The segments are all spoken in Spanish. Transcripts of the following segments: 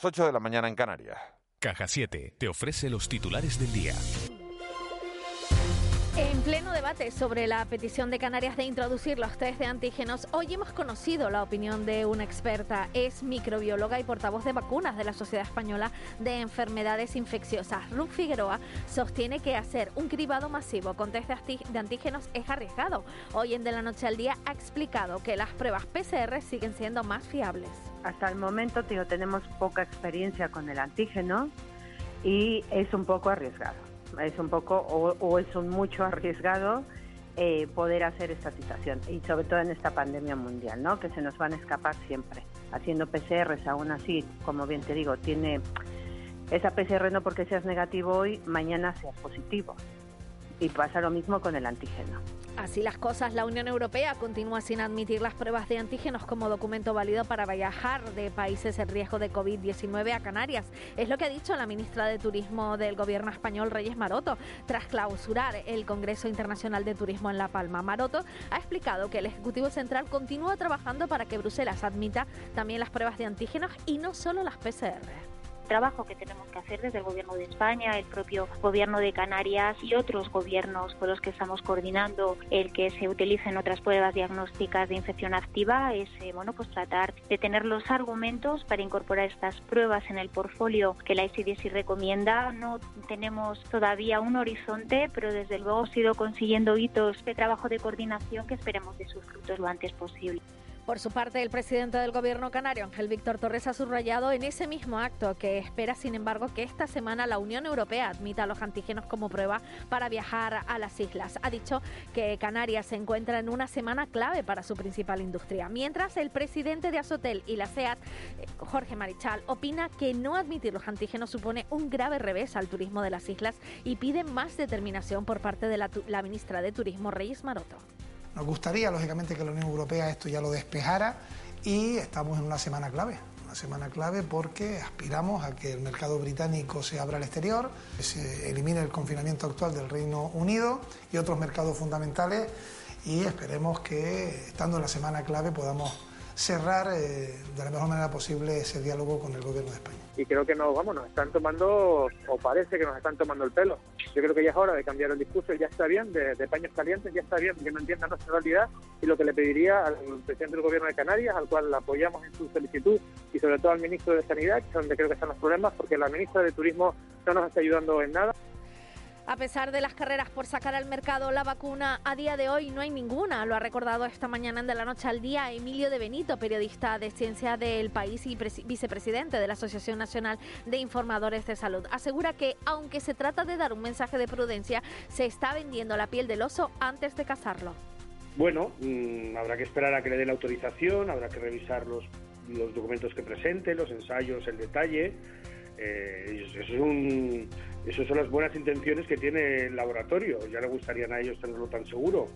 8 de la mañana en Canarias. Caja 7 te ofrece los titulares del día. En pleno debate sobre la petición de Canarias de introducir los test de antígenos, hoy hemos conocido la opinión de una experta. Es microbióloga y portavoz de vacunas de la Sociedad Española de Enfermedades Infecciosas. Ruth Figueroa sostiene que hacer un cribado masivo con test de antígenos es arriesgado. Hoy en De la Noche al Día ha explicado que las pruebas PCR siguen siendo más fiables. Hasta el momento tío, tenemos poca experiencia con el antígeno y es un poco arriesgado es un poco o, es un mucho arriesgado eh, poder hacer esta situación y sobre todo en esta pandemia mundial, ¿no? Que se nos van a escapar siempre. Haciendo PCRs aún así, como bien te digo, tiene esa PCR no porque seas negativo hoy, mañana seas positivo. Y pasa lo mismo con el antígeno. Así las cosas, la Unión Europea continúa sin admitir las pruebas de antígenos como documento válido para viajar de países en riesgo de COVID-19 a Canarias. Es lo que ha dicho la ministra de Turismo del Gobierno español, Reyes Maroto, tras clausurar el Congreso Internacional de Turismo en La Palma. Maroto ha explicado que el Ejecutivo Central continúa trabajando para que Bruselas admita también las pruebas de antígenos y no solo las PCR trabajo que tenemos que hacer desde el Gobierno de España, el propio Gobierno de Canarias y otros gobiernos con los que estamos coordinando el que se utilicen otras pruebas diagnósticas de infección activa es eh, bueno pues tratar de tener los argumentos para incorporar estas pruebas en el portfolio que la ICDC recomienda. No tenemos todavía un horizonte, pero desde luego ha sido consiguiendo hitos de trabajo de coordinación que esperemos de sus frutos lo antes posible. Por su parte, el presidente del gobierno canario, Ángel Víctor Torres, ha subrayado en ese mismo acto que espera, sin embargo, que esta semana la Unión Europea admita los antígenos como prueba para viajar a las islas. Ha dicho que Canarias se encuentra en una semana clave para su principal industria. Mientras, el presidente de Azotel y la SEAT, Jorge Marichal, opina que no admitir los antígenos supone un grave revés al turismo de las islas y pide más determinación por parte de la, la ministra de Turismo, Reyes Maroto. Nos gustaría, lógicamente, que la Unión Europea esto ya lo despejara y estamos en una semana clave. Una semana clave porque aspiramos a que el mercado británico se abra al exterior, se elimine el confinamiento actual del Reino Unido y otros mercados fundamentales y esperemos que, estando en la semana clave, podamos cerrar eh, de la mejor manera posible ese diálogo con el gobierno de España. Y creo que nos, vamos, nos están tomando, o parece que nos están tomando el pelo. Yo creo que ya es hora de cambiar el discurso, ya está bien, de, paños calientes, ya está bien, que no entienda nuestra realidad. Y lo que le pediría al presidente del gobierno de Canarias, al cual apoyamos en su solicitud, y sobre todo al ministro de Sanidad, que es donde creo que están los problemas, porque la ministra de Turismo no nos está ayudando en nada. A pesar de las carreras por sacar al mercado la vacuna, a día de hoy no hay ninguna. Lo ha recordado esta mañana en De la Noche al Día Emilio de Benito, periodista de ciencia del país y vicepresidente de la Asociación Nacional de Informadores de Salud. Asegura que, aunque se trata de dar un mensaje de prudencia, se está vendiendo la piel del oso antes de cazarlo. Bueno, mm, habrá que esperar a que le dé la autorización, habrá que revisar los, los documentos que presente, los ensayos, el detalle. Eh, es un esas son las buenas intenciones que tiene el laboratorio. Ya le gustarían a ellos tenerlo tan seguro,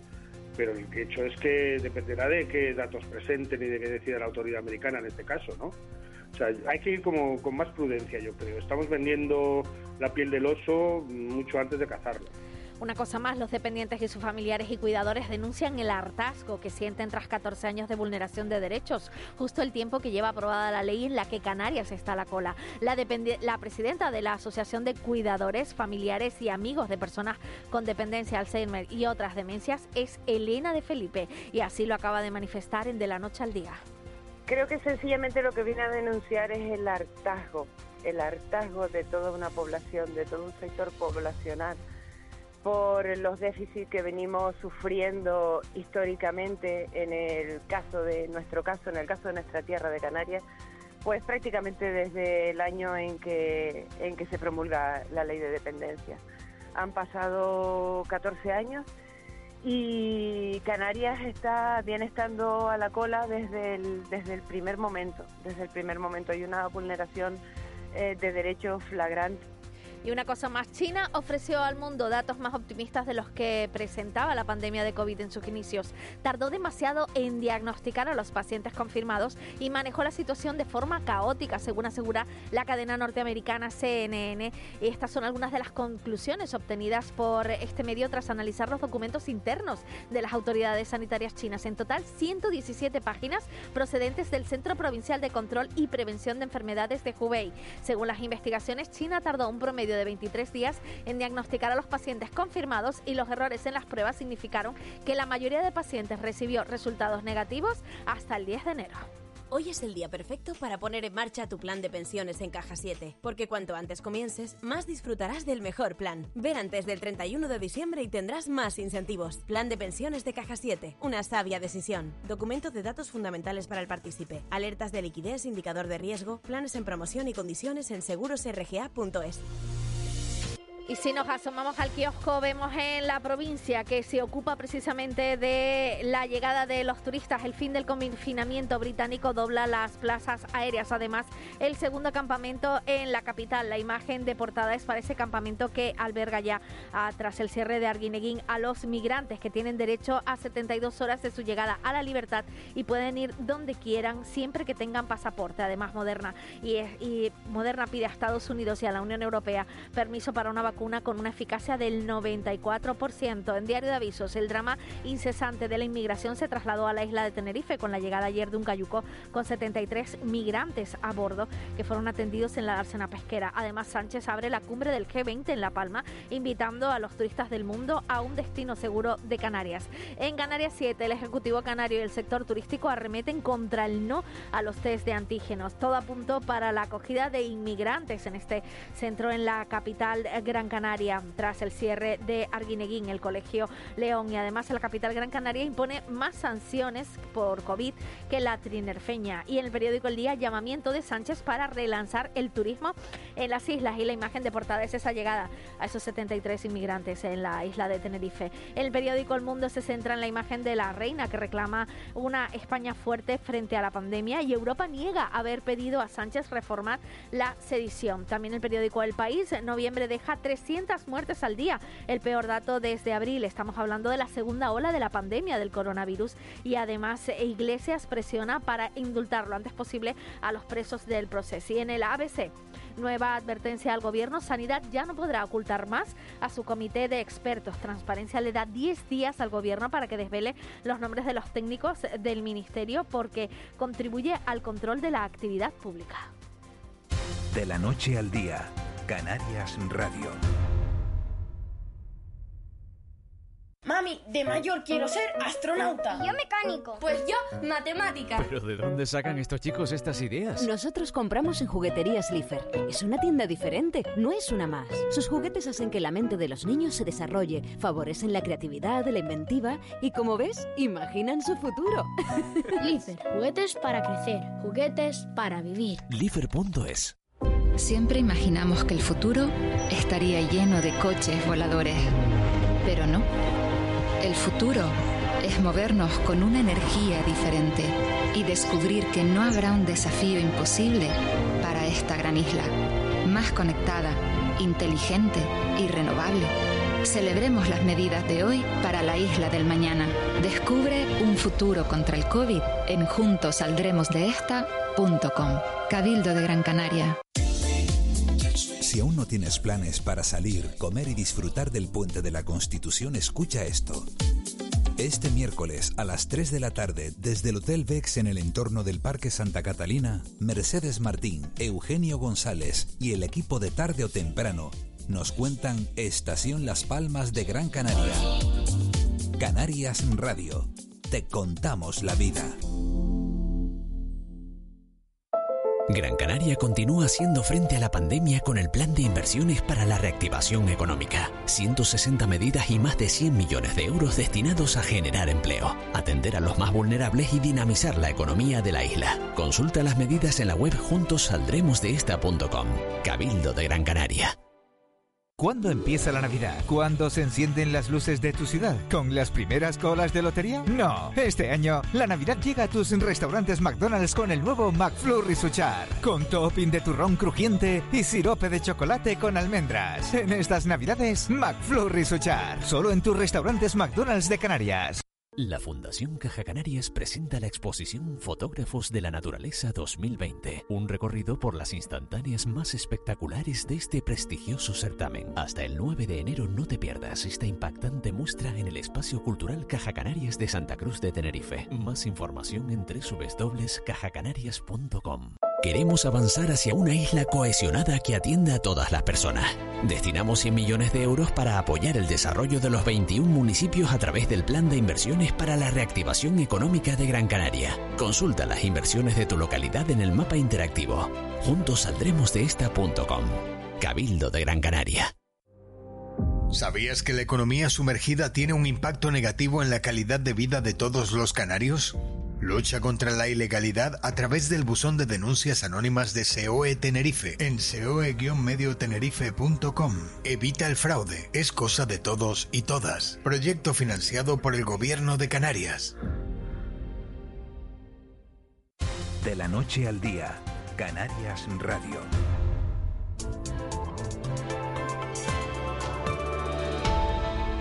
pero el hecho es que dependerá de qué datos presenten y de qué decida la autoridad americana en este caso, ¿no? O sea, hay que ir como con más prudencia, yo creo. Estamos vendiendo la piel del oso mucho antes de cazarlo. Una cosa más, los dependientes y sus familiares y cuidadores denuncian el hartazgo que sienten tras 14 años de vulneración de derechos, justo el tiempo que lleva aprobada la ley en la que Canarias está a la cola. La, la presidenta de la Asociación de Cuidadores, Familiares y Amigos de Personas con Dependencia Alzheimer y otras demencias es Elena de Felipe y así lo acaba de manifestar en De la Noche al Día. Creo que sencillamente lo que viene a denunciar es el hartazgo, el hartazgo de toda una población, de todo un sector poblacional por los déficits que venimos sufriendo históricamente en el caso de nuestro caso, en el caso de nuestra tierra de Canarias, pues prácticamente desde el año en que, en que se promulga la ley de dependencia. Han pasado 14 años y Canarias está viene estando a la cola desde el, desde el primer momento. Desde el primer momento hay una vulneración eh, de derechos flagrante Y una cosa más, China ofreció al mundo datos más optimistas de los que presentaba la pandemia de COVID en sus inicios. Tardó demasiado en diagnosticar a los pacientes confirmados y manejó la situación de forma caótica, según asegura la cadena norteamericana CNN. Estas son algunas de las conclusiones obtenidas por este medio tras analizar los documentos internos de las autoridades sanitarias chinas. En total, 117 páginas procedentes del Centro Provincial de Control y Prevención de Enfermedades de Hubei. Según las investigaciones, China tardó un promedio de 23 días en diagnosticar a los pacientes confirmados y los errores en las pruebas significaron que la mayoría de pacientes recibió resultados negativos hasta el 10 de enero. Hoy es el día perfecto para poner en marcha tu plan de pensiones en Caja 7, porque cuanto antes comiences, más disfrutarás del mejor plan. Ven antes del 31 de diciembre y tendrás más incentivos. Plan de pensiones de Caja 7, una sabia decisión. Documento de datos fundamentales para el partícipe. Alertas de liquidez, indicador de riesgo, planes en promoción y condiciones en segurosrga.es. Y si nos asomamos al kiosco, vemos en la provincia que se ocupa precisamente de la llegada de los turistas. El fin del confinamiento británico dobla las plazas aéreas. Además, el segundo campamento en la capital. La imagen de portada es para ese campamento que alberga ya, ah, tras el cierre de Arguineguín, a los migrantes que tienen derecho a 72 horas de su llegada a la libertad y pueden ir donde quieran siempre que tengan pasaporte. Además, Moderna y, Moderna pide a Estados Unidos y a la Unión Europea permiso para una vacuna con una eficacia del 94%. En Diario de Avisos, el drama incesante de la inmigración se trasladó a la isla de Tenerife con la llegada ayer de un cayuco con 73 migrantes a bordo que fueron atendidos en la dársena pesquera. Además, Sánchez abre la cumbre del G20 en La Palma, invitando a los turistas del mundo a un destino seguro de Canarias. En Canarias 7, el Ejecutivo Canario y el sector turístico arremeten contra el no a los test de antígenos. Todo apuntó para la acogida de inmigrantes en este centro en la capital Gran Canaria tras el cierre de Arguineguín, el Colegio León y además la capital Gran Canaria impone más sanciones por COVID que la trinerfeña y en el periódico El Día llamamiento de Sánchez para relanzar el turismo en las islas y la imagen de portada es esa llegada a esos 73 inmigrantes en la isla de Tenerife. El periódico El Mundo se centra en la imagen de la reina que reclama una España fuerte frente a la pandemia y Europa niega haber pedido a Sánchez reformar la sedición. También el periódico El País, en noviembre deja tres 300 muertes al día, el peor dato desde abril. Estamos hablando de la segunda ola de la pandemia del coronavirus y además Iglesias presiona para indultar lo antes posible a los presos del proceso. Y en el ABC, nueva advertencia al gobierno, Sanidad ya no podrá ocultar más a su comité de expertos. Transparencia le da 10 días al gobierno para que desvele los nombres de los técnicos del ministerio porque contribuye al control de la actividad pública. De la noche al día Canarias Radio. Mami, de mayor quiero ser astronauta. Yo mecánico. Pues yo matemática. ¿Pero de dónde sacan estos chicos estas ideas? Nosotros compramos en Jugueterías Lifer. Es una tienda diferente, no es una más. Sus juguetes hacen que la mente de los niños se desarrolle, favorecen la creatividad, la inventiva y, como ves, imaginan su futuro. Lifer, juguetes para crecer, juguetes para vivir. Lifer.es Siempre imaginamos que el futuro estaría lleno de coches voladores, pero no. El futuro es movernos con una energía diferente y descubrir que no habrá un desafío imposible para esta gran isla, más conectada, inteligente y renovable. Celebremos las medidas de hoy para la isla del mañana. Descubre un futuro contra el COVID en juntosaldremosdeesta.com. Cabildo de Gran Canaria. Si aún no tienes planes para salir, comer y disfrutar del puente de la Constitución, escucha esto. Este miércoles a las 3 de la tarde, desde el Hotel Vex en el entorno del Parque Santa Catalina, Mercedes Martín, Eugenio González y el equipo de tarde o temprano nos cuentan Estación Las Palmas de Gran Canaria. Canarias Radio. Te contamos la vida. Gran Canaria continúa haciendo frente a la pandemia con el plan de inversiones para la reactivación económica. 160 medidas y más de 100 millones de euros destinados a generar empleo, atender a los más vulnerables y dinamizar la economía de la isla. Consulta las medidas en la web juntosaldremosdeesta.com. Cabildo de Gran Canaria. ¿Cuándo empieza la Navidad? ¿Cuándo se encienden las luces de tu ciudad? ¿Con las primeras colas de lotería? No. Este año, la Navidad llega a tus restaurantes McDonald's con el nuevo McFlurry Suchar. Con topping de turrón crujiente y sirope de chocolate con almendras. En estas Navidades, McFlurry Suchar. Solo en tus restaurantes McDonald's de Canarias. La Fundación Caja Canarias presenta la exposición Fotógrafos de la Naturaleza 2020, un recorrido por las instantáneas más espectaculares de este prestigioso certamen. Hasta el 9 de enero no te pierdas esta impactante muestra en el Espacio Cultural Caja Canarias de Santa Cruz de Tenerife. Más información en www.cajacanarias.com. Queremos avanzar hacia una isla cohesionada que atienda a todas las personas. Destinamos 100 millones de euros para apoyar el desarrollo de los 21 municipios a través del Plan de Inversiones para la Reactivación Económica de Gran Canaria. Consulta las inversiones de tu localidad en el mapa interactivo. Juntos saldremos de esta.com. Cabildo de Gran Canaria. ¿Sabías que la economía sumergida tiene un impacto negativo en la calidad de vida de todos los canarios? Lucha contra la ilegalidad a través del buzón de denuncias anónimas de SEOE Tenerife en seoe-mediotenerife.com. Evita el fraude, es cosa de todos y todas. Proyecto financiado por el Gobierno de Canarias. De la noche al día, Canarias Radio.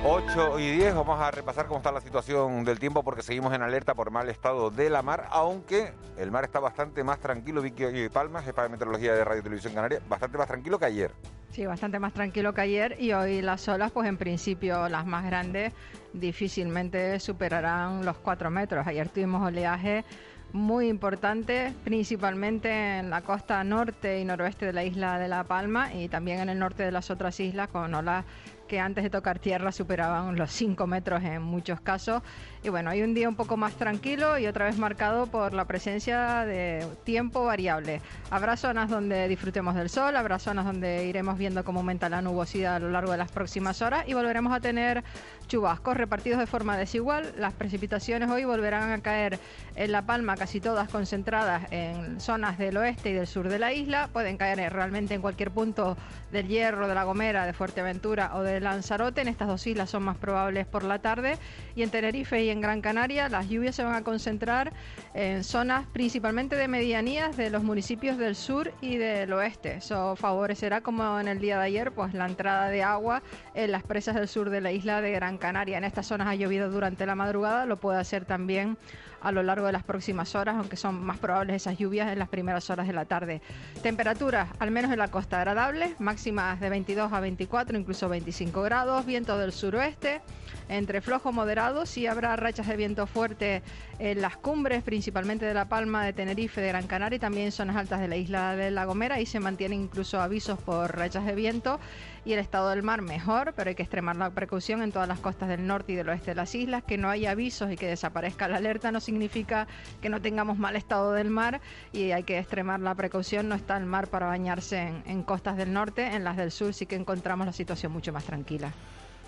8 y 10, vamos a repasar cómo está la situación del tiempo porque seguimos en alerta por mal estado de la mar, aunque el mar está bastante más tranquilo, Vicky Palma, jefa de meteorología de Radio Televisión Canaria, bastante más tranquilo que ayer. Sí, bastante más tranquilo que ayer y hoy las olas, pues en principio las más grandes difícilmente superarán los 4 metros. Ayer tuvimos oleaje muy importante, principalmente en la costa norte y noroeste de la isla de La Palma y también en el norte de las otras islas con olas que antes de tocar tierra superaban los 5 metros en muchos casos. Y bueno, hay un día un poco más tranquilo y otra vez marcado por la presencia de tiempo variable. Habrá zonas donde disfrutemos del sol, habrá zonas donde iremos viendo cómo aumenta la nubosidad a lo largo de las próximas horas y volveremos a tener chubascos repartidos de forma desigual. Las precipitaciones hoy volverán a caer en La Palma, casi todas concentradas en zonas del oeste y del sur de la isla. Pueden caer realmente en cualquier punto del Hierro, de La Gomera, de Fuerteventura o de Lanzarote. En estas dos islas son más probables por la tarde. Y en Tenerife y en Gran Canaria las lluvias se van a concentrar en zonas principalmente de medianías de los municipios del sur y del oeste. Eso favorecerá, como en el día de ayer, pues la entrada de agua en las presas del sur de la isla de Gran Canaria. En estas zonas ha llovido durante la madrugada, lo puede hacer también a lo largo de las próximas horas, aunque son más probables esas lluvias en las primeras horas de la tarde. Temperaturas, al menos en la costa, agradables, máximas de 22 a 24, incluso 25 grados, viento del suroeste entre flojo moderado. Sí habrá rachas de viento fuerte en las cumbres, principalmente de La Palma, de Tenerife, de Gran Canaria y también zonas altas de la isla de La Gomera. Y se mantienen incluso avisos por rachas de viento. Y el estado del mar mejor, pero hay que extremar la precaución en todas las costas del norte y del oeste de las islas. Que no haya avisos y que desaparezca la alerta no significa que no tengamos mal estado del mar y hay que extremar la precaución. No está el mar para bañarse en, en costas del norte, en las del sur sí que encontramos la situación mucho más tranquila.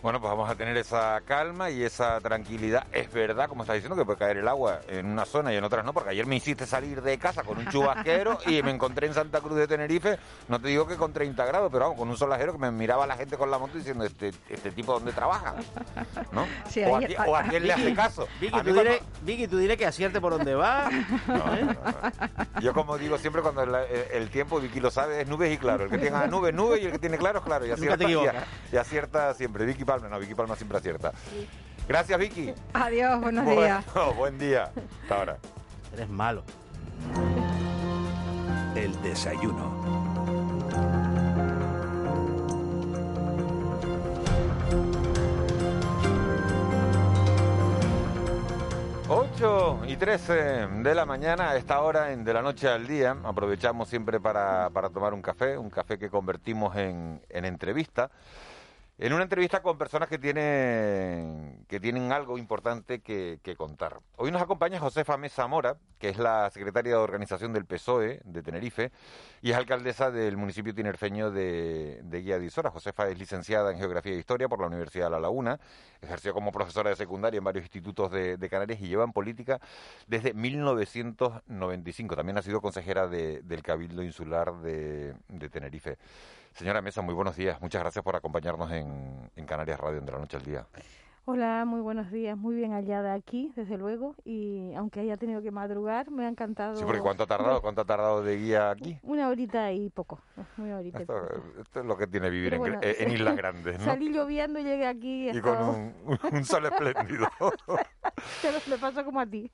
Bueno, pues vamos a tener esa calma y esa tranquilidad. Es verdad, como estás diciendo, que puede caer el agua en una zona y en otras no, porque ayer me hiciste salir de casa con un chubasquero y me encontré en Santa Cruz de Tenerife, no te digo que con 30 grados, pero vamos, con un solajero que me miraba la gente con la moto diciendo, este, este tipo dónde trabaja, ¿no? o, a, quién le hace caso. Vicky, tú, diré, que acierte por dónde va. Yo como digo siempre cuando el, tiempo, Vicky lo sabe, es nubes y claro. El que tenga nubes, nubes y el que tiene claro es claro. Y acierta, y, acierta siempre. Vicky no, Vicky Palma siempre acierta. Gracias, Vicky. Adiós, buenos días. buen día. Hasta ahora. Eres malo. El desayuno. Ocho y 13 de la mañana, a esta hora en de la noche al día, aprovechamos siempre para, tomar un café, un café que convertimos en, en entrevista. En una entrevista con personas que tienen, que tienen algo importante que, contar. Hoy nos acompaña Josefa Mesa Mora, que es la secretaria de organización del PSOE de Tenerife y es alcaldesa del municipio tinerfeño de, de Guía de Isora. Josefa es licenciada en Geografía e Historia por la Universidad de La Laguna, ejerció como profesora de secundaria en varios institutos de, Canarias y lleva en política desde 1995. También ha sido consejera del Cabildo Insular de Tenerife. Señora Mesa, muy buenos días. Muchas gracias por acompañarnos en, Canarias Radio de la Noche al Día. Hola, muy buenos días. Muy bien hallada aquí, desde luego. Y aunque haya tenido que madrugar, me ha encantado. Sí, porque ¿cuánto ha tardado? ¿Cuánto ha tardado de guía aquí? Una horita y poco. Una horita esto, es lo que tiene vivir en, Islas Grandes, ¿no? Salí lloviendo y llegué aquí. Y con un, sol espléndido. Pero me pasa como a ti.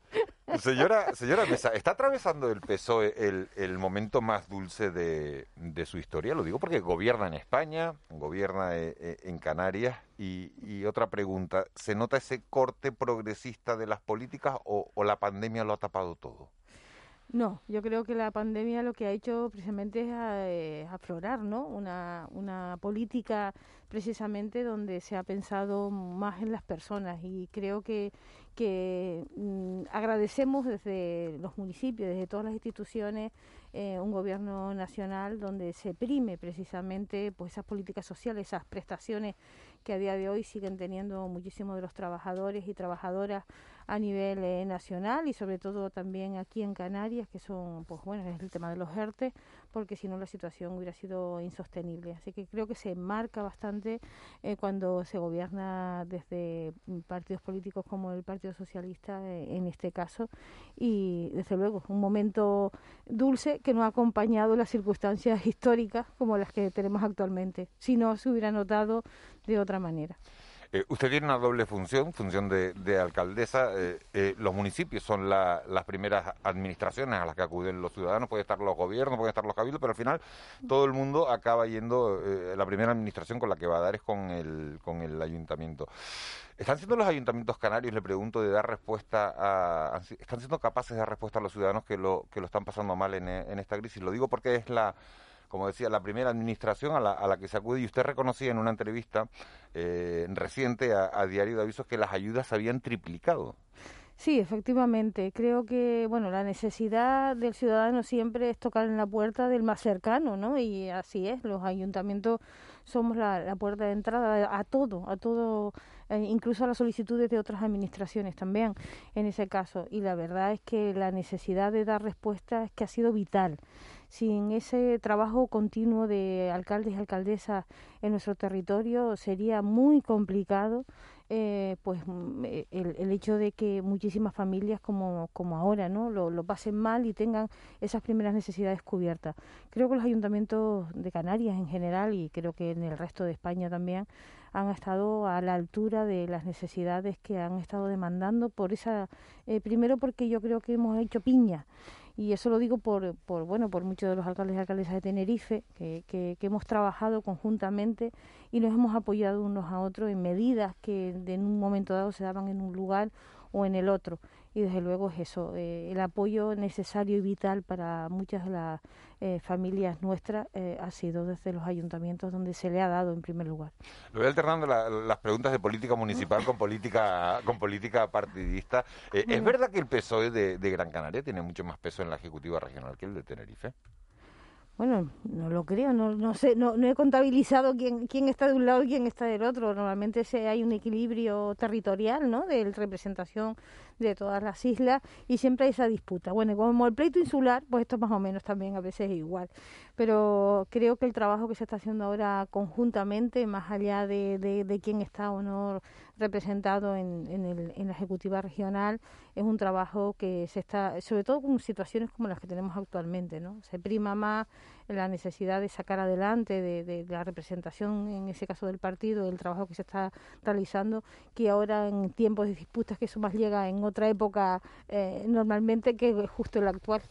Señora, señora Mesa, ¿está atravesando el PSOE el, el momento más dulce de, de, su historia? Lo digo porque gobierna en España, gobierna eh, eh, en Canarias. Y, y, otra pregunta, ¿se nota ese corte progresista de las políticas o, o la pandemia lo ha tapado todo? No, yo creo que la pandemia lo que ha hecho precisamente es eh, aflorar ¿no? una, una política precisamente donde se ha pensado más en las personas y creo que, que mm, agradecemos desde los municipios, desde todas las instituciones, eh, un gobierno nacional donde se prime precisamente pues esas políticas sociales, esas prestaciones que a día de hoy siguen teniendo muchísimos de los trabajadores y trabajadoras a nivel eh, nacional y sobre todo también aquí en Canarias, que son, pues bueno, es el tema de los ERTE, porque si no la situación hubiera sido insostenible. Así que creo que se marca bastante eh, cuando se gobierna desde partidos políticos como el Partido Socialista eh, en este caso y desde luego un momento dulce que no ha acompañado las circunstancias históricas como las que tenemos actualmente, si no se hubiera notado de otra manera. Eh, usted tiene una doble función, función de, alcaldesa. Eh, eh, los municipios son las primeras administraciones a las que acuden los ciudadanos. Puede estar los gobiernos, puede estar los cabildos, pero al final todo el mundo acaba yendo. la primera administración con la que va a dar es con el, con el ayuntamiento. ¿Están siendo los ayuntamientos canarios, le pregunto, de dar respuesta a... ¿Están siendo capaces de dar respuesta a los ciudadanos que lo, que lo están pasando mal en, en esta crisis? Lo digo porque es la como decía, la primera administración a la, a la que se acude y usted reconocía en una entrevista eh, reciente a, Diario de Avisos que las ayudas se habían triplicado. Sí, efectivamente. Creo que bueno, la necesidad del ciudadano siempre es tocar en la puerta del más cercano, ¿no? Y así es. Los ayuntamientos somos la, puerta de entrada a todo, a todo, eh, incluso a las solicitudes de otras administraciones también, en ese caso. Y la verdad es que la necesidad de dar respuesta es que ha sido vital sin ese trabajo continuo de alcaldes y alcaldesas en nuestro territorio sería muy complicado eh, pues mm, eh, el, hecho de que muchísimas familias como, como ahora no lo, pasen mal y tengan esas primeras necesidades cubiertas. Creo que los ayuntamientos de Canarias en general y creo que en el resto de España también han estado a la altura de las necesidades que han estado demandando por esa eh, primero porque yo creo que hemos hecho piña y eso lo digo por, por bueno por muchos de los alcaldes y alcaldesas de Tenerife que, que, hemos trabajado conjuntamente y nos hemos apoyado unos a otros en medidas que en un momento dado se daban en un lugar o en el otro y desde luego es eso, eh, el apoyo necesario y vital para muchas de las eh, familias nuestras eh, ha sido desde los ayuntamientos donde se le ha dado en primer lugar. Lo voy alternando las preguntas de política municipal con política con política partidista. ¿Es verdad que el PSOE de, de Gran Canaria tiene mucho más peso en la ejecutiva regional que el de Tenerife? Bueno, no lo creo, no, no sé, no, no he contabilizado quién, quién está de un lado y quién está del otro. Normalmente se, hay un equilibrio territorial, ¿no? De representación de todas las islas y siempre hay esa disputa. Bueno, como el pleito insular, pues esto más o menos también a veces es igual. Pero creo que el trabajo que se está haciendo ahora conjuntamente, más allá de, de, de quién está o no representado en, en, el, en la ejecutiva regional es un trabajo que se está, sobre todo con situaciones como las que tenemos actualmente, ¿no? Se prima más la necesidad de sacar adelante de, de, la representación, en ese caso del partido, del trabajo que se está realizando, que ahora en tiempos de disputas, que eso más llega en otra época eh, normalmente que justo el actual.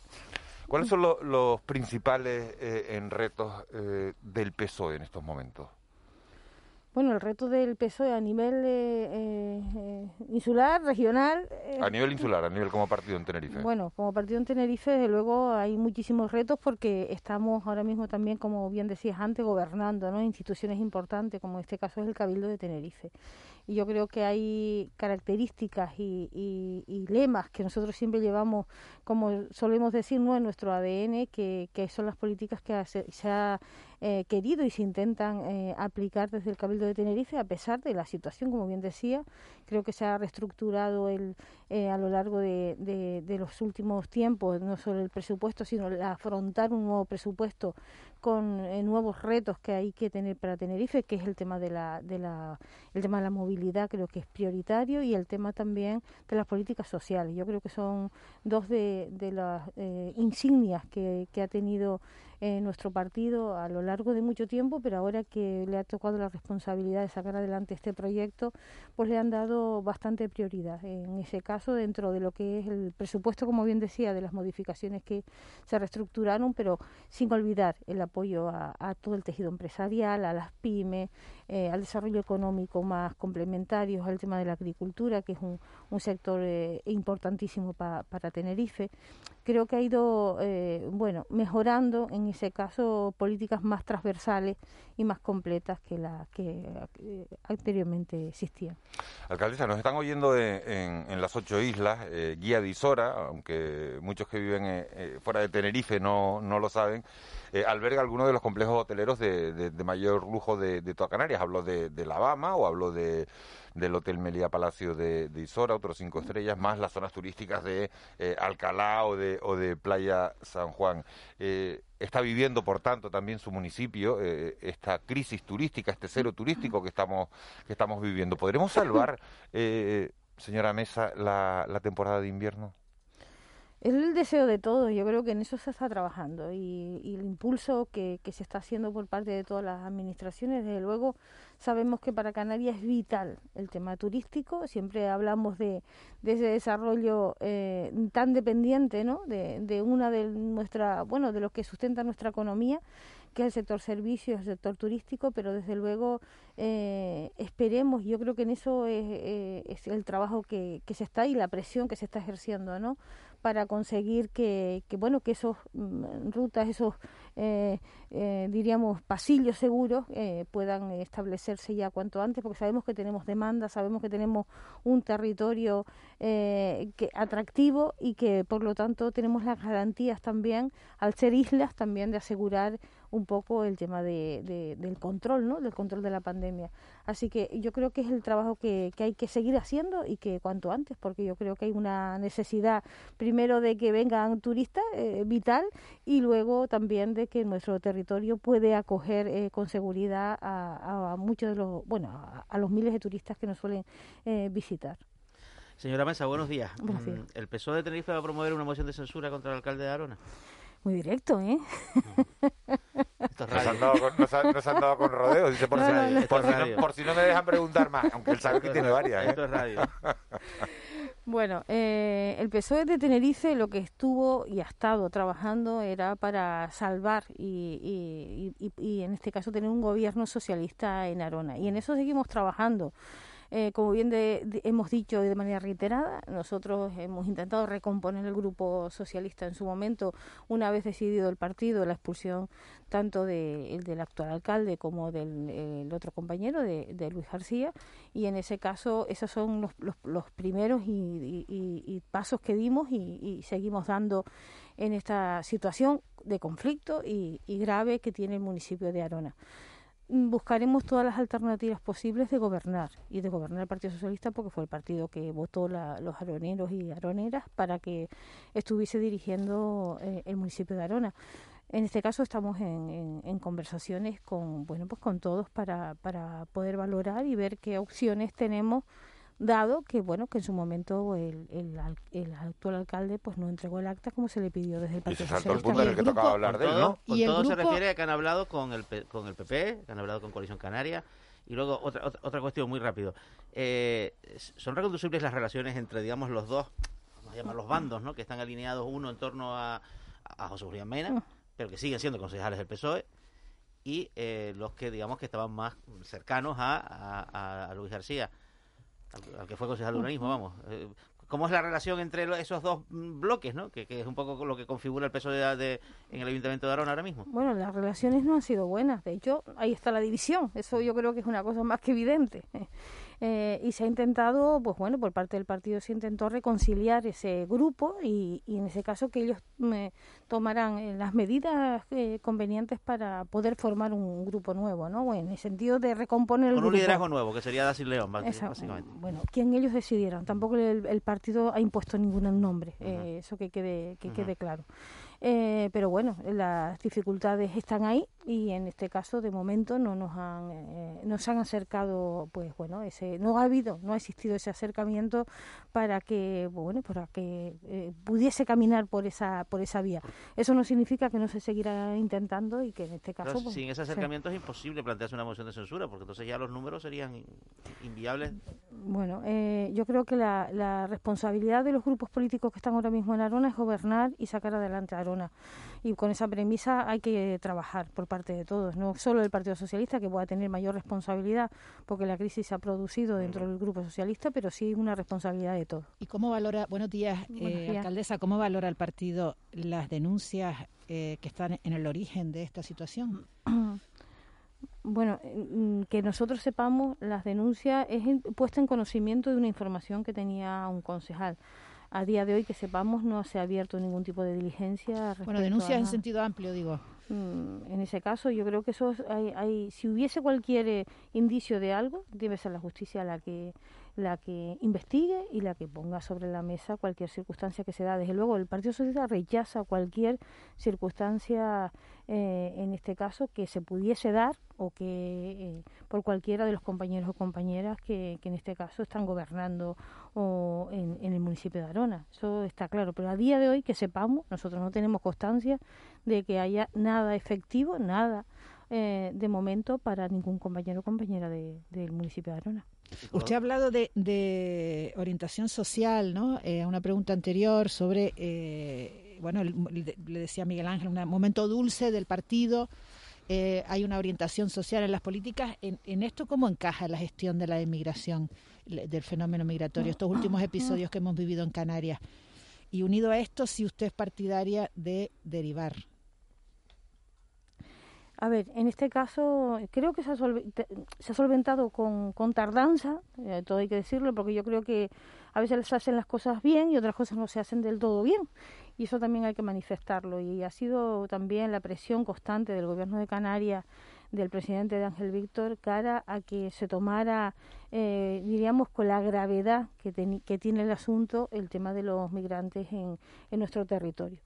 ¿Cuáles son los principales eh, en retos eh, del PSOE en estos momentos? Bueno, el reto del PSOE a nivel eh, eh, insular, regional. a nivel insular, a nivel como partido en Tenerife. Bueno, como partido en Tenerife, desde luego hay muchísimos retos porque estamos ahora mismo también, como bien decías antes, gobernando ¿no? instituciones importantes, como en este caso es el Cabildo de Tenerife. Y yo creo que hay características y, lemas que nosotros siempre llevamos, como solemos decir, ¿no? en nuestro ADN, que, son las políticas que se ha eh, querido y se intentan eh, aplicar desde el Cabildo de Tenerife, a pesar de la situación, como bien decía. Creo que se ha reestructurado el, eh, a lo largo de, de, los últimos tiempos, no solo el presupuesto, sino afrontar un nuevo presupuesto con nuevos retos que hay que tener para Tenerife, que es el tema de la, de la, el tema de la movilidad, creo que es prioritario, y el tema también de las políticas sociales. Yo creo que son dos de, de las insignias que, que ha tenido nuestro partido a lo largo de mucho tiempo, pero ahora que le ha tocado la responsabilidad de sacar adelante este proyecto, pues le han dado bastante prioridad. En ese caso, dentro de lo que es el presupuesto, como bien decía, de las modificaciones que se reestructuraron, pero sin olvidar el apoyo a, todo el tejido empresarial, a las pymes, eh, al desarrollo económico más complementarios, al tema de la agricultura, que es un, sector eh, importantísimo para Tenerife. Creo que ha ido, eh, bueno, mejorando en ese caso políticas más transversales y más completas que las que eh, anteriormente existían. Alcaldesa, nos están oyendo en, las ocho islas, eh, guía de Isora, aunque muchos que viven fuera de Tenerife no, no lo saben, alberga algunos de los complejos hoteleros de, mayor lujo de, toda Canarias. Hablo de, de La Bama o hablo de del Hotel Melía Palacio de, Isora, otros cinco estrellas, más las zonas turísticas de eh, Alcalá o de, o de Playa San Juan. Eh, está viviendo, por tanto, también su municipio eh, esta crisis turística, este cero turístico que estamos, que estamos viviendo. ¿Podremos salvar, señora Mesa, la temporada de invierno? Es el deseo de todos, yo creo que en eso se está trabajando y, el impulso que, se está haciendo por parte de todas las administraciones, desde luego sabemos que para Canarias es vital el tema turístico, siempre hablamos de, ese desarrollo eh, tan dependiente ¿no? de, de una de nuestra, bueno, de los que sustenta nuestra economía que es el sector servicios, el sector turístico, pero desde luego eh, esperemos, yo creo que en eso es, eh, es el trabajo que, que, se está y la presión que se está ejerciendo, ¿no? Para conseguir que, que bueno que esos mm, rutas esos eh, eh, diríamos pasillos seguros eh, puedan establecerse ya cuanto antes porque sabemos que tenemos demanda sabemos que tenemos un territorio que atractivo y que por lo tanto tenemos las garantías también al ser islas también de asegurar un poco el tema de, del control, ¿no? Del control de la pandemia. Así que yo creo que es el trabajo que, que hay que seguir haciendo y que cuanto antes, porque yo creo que hay una necesidad primero de que vengan turistas, eh, vital, y luego también de que nuestro territorio puede acoger eh, con seguridad a, muchos de los, bueno, a, los miles de turistas que nos suelen eh, visitar. Señora Mesa, buenos días. Buenos días. Mm, ¿El PSOE de Tenerife va a promover una moción de censura contra el alcalde de Arona? Muy directo, ¿eh? Nos han, dado con, han, dado con rodeos, dice por, si, por, si no, me dejan preguntar más, aunque él sabe que tiene varias. ¿eh? Esto es radio. Bueno, eh, el PSOE de Tenerife lo que estuvo y ha estado trabajando era para salvar y, y, y, en este caso tener un gobierno socialista en Arona. Y en eso seguimos trabajando. Eh, como bien hemos dicho de manera reiterada, nosotros hemos intentado recomponer el grupo socialista en su momento, una vez decidido el partido, la expulsión tanto de, del actual alcalde como del otro compañero, de, Luis García, y en ese caso esos son los, los, primeros y, pasos que dimos y, seguimos dando en esta situación de conflicto y grave que tiene el municipio de Arona buscaremos todas las alternativas posibles de gobernar y de gobernar el Partido Socialista porque fue el partido que votó los aroneros y aroneras para que estuviese dirigiendo eh, el municipio de Arona. En este caso estamos en, en, conversaciones con bueno pues con todos para, para poder valorar y ver qué opciones tenemos dado que bueno que en su momento el, el, actual alcalde pues no entregó el acta como se le pidió desde el Partido Socialista. el punto en el que tocaba hablar de él, ¿no? Con todo se refiere a que han hablado con el, con el PP, que han hablado con Coalición Canaria, y luego otra, otra, cuestión muy rápido. Eh, ¿Son reconducibles las relaciones entre, digamos, los dos, vamos a llamar los bandos, ¿no? Que están alineados uno en torno a, a José Julián Mena, mm. pero que siguen siendo concejales del PSOE, y eh, los que digamos que estaban más cercanos a, a, Luis García, al, que fue concejal de urbanismo, vamos. Eh, ¿Cómo es la relación entre esos dos bloques, ¿no? Que, es un poco lo que configura el peso de, en el Ayuntamiento de Arona ahora mismo. Bueno, las relaciones no han sido buenas. De hecho, ahí está la división. Eso yo creo que es una cosa más que evidente. Eh, y se ha intentado, pues bueno, por parte del partido se intentó reconciliar ese grupo y, en ese caso que ellos me tomarán eh, las medidas eh, convenientes para poder formar un grupo nuevo, ¿no? en el sentido de recomponer el Con un liderazgo nuevo, que sería Daciel León, básicamente. Bueno, quien ellos decidieron. Tampoco el, partido ha impuesto ningún nombre, eso que quede, que quede claro. Eh, pero bueno, las dificultades están ahí y en este caso de momento no nos han eh, nos han acercado pues bueno ese no ha habido no ha existido ese acercamiento para que bueno para que eh, pudiese caminar por esa por esa vía. Eso no significa que no se seguirá intentando y que en este caso pues, sin ese acercamiento es imposible plantearse una moción de censura porque entonces ya los números serían inviables. Bueno yo creo que la, la responsabilidad de los grupos políticos que están ahora mismo en Arona es gobernar y sacar adelante a Arona y con esa premisa hay que trabajar por parte de todos, no solo el Partido Socialista, que pueda tener mayor responsabilidad, porque la crisis se ha producido dentro del Grupo Socialista, pero sí una responsabilidad de todos. ¿Y cómo valora, buenos días, eh, alcaldesa, cómo valora el partido las denuncias eh, que están en el origen de esta situación? Bueno, mm, que nosotros sepamos, las denuncias es puesta en conocimiento de una información que tenía un concejal a día de hoy que sepamos no se ha abierto ningún tipo de diligencia. Bueno, denuncias en sentido amplio, digo. Mm, en ese caso, yo creo que eso hay, hay si hubiese cualquier eh, indicio de algo, debe ser la justicia la que la que investigue y la que ponga sobre la mesa cualquier circunstancia que se da. Desde luego, el Partido Socialista rechaza cualquier circunstancia, eh, en este caso, que se pudiese dar o que eh, por cualquiera de los compañeros o compañeras que, en este caso están gobernando o en, el municipio de Arona. Eso está claro. Pero a día de hoy, que sepamos, nosotros no tenemos constancia de que haya nada efectivo, nada eh, de momento para ningún compañero o compañera del municipio de Arona. Usted ha hablado de, orientación social, ¿no? Eh, una pregunta anterior sobre, eh, bueno, le decía Miguel Ángel, un momento dulce del partido. Eh, hay una orientación social en las políticas. En, esto cómo encaja la gestión de la inmigración, del fenómeno migratorio, estos últimos episodios que hemos vivido en Canarias? Y unido a esto, si usted es partidaria de derivar a ver, en este caso creo que se ha, solventado con, tardanza, eh, todo hay que decirlo, porque yo creo que a veces se hacen las cosas bien y otras cosas no se hacen del todo bien. Y eso también hay que manifestarlo. Y ha sido también la presión constante del gobierno de Canarias, del presidente de Ángel Víctor, cara a que se tomara, eh, diríamos, con la gravedad que, que, tiene el asunto el tema de los migrantes en nuestro territorio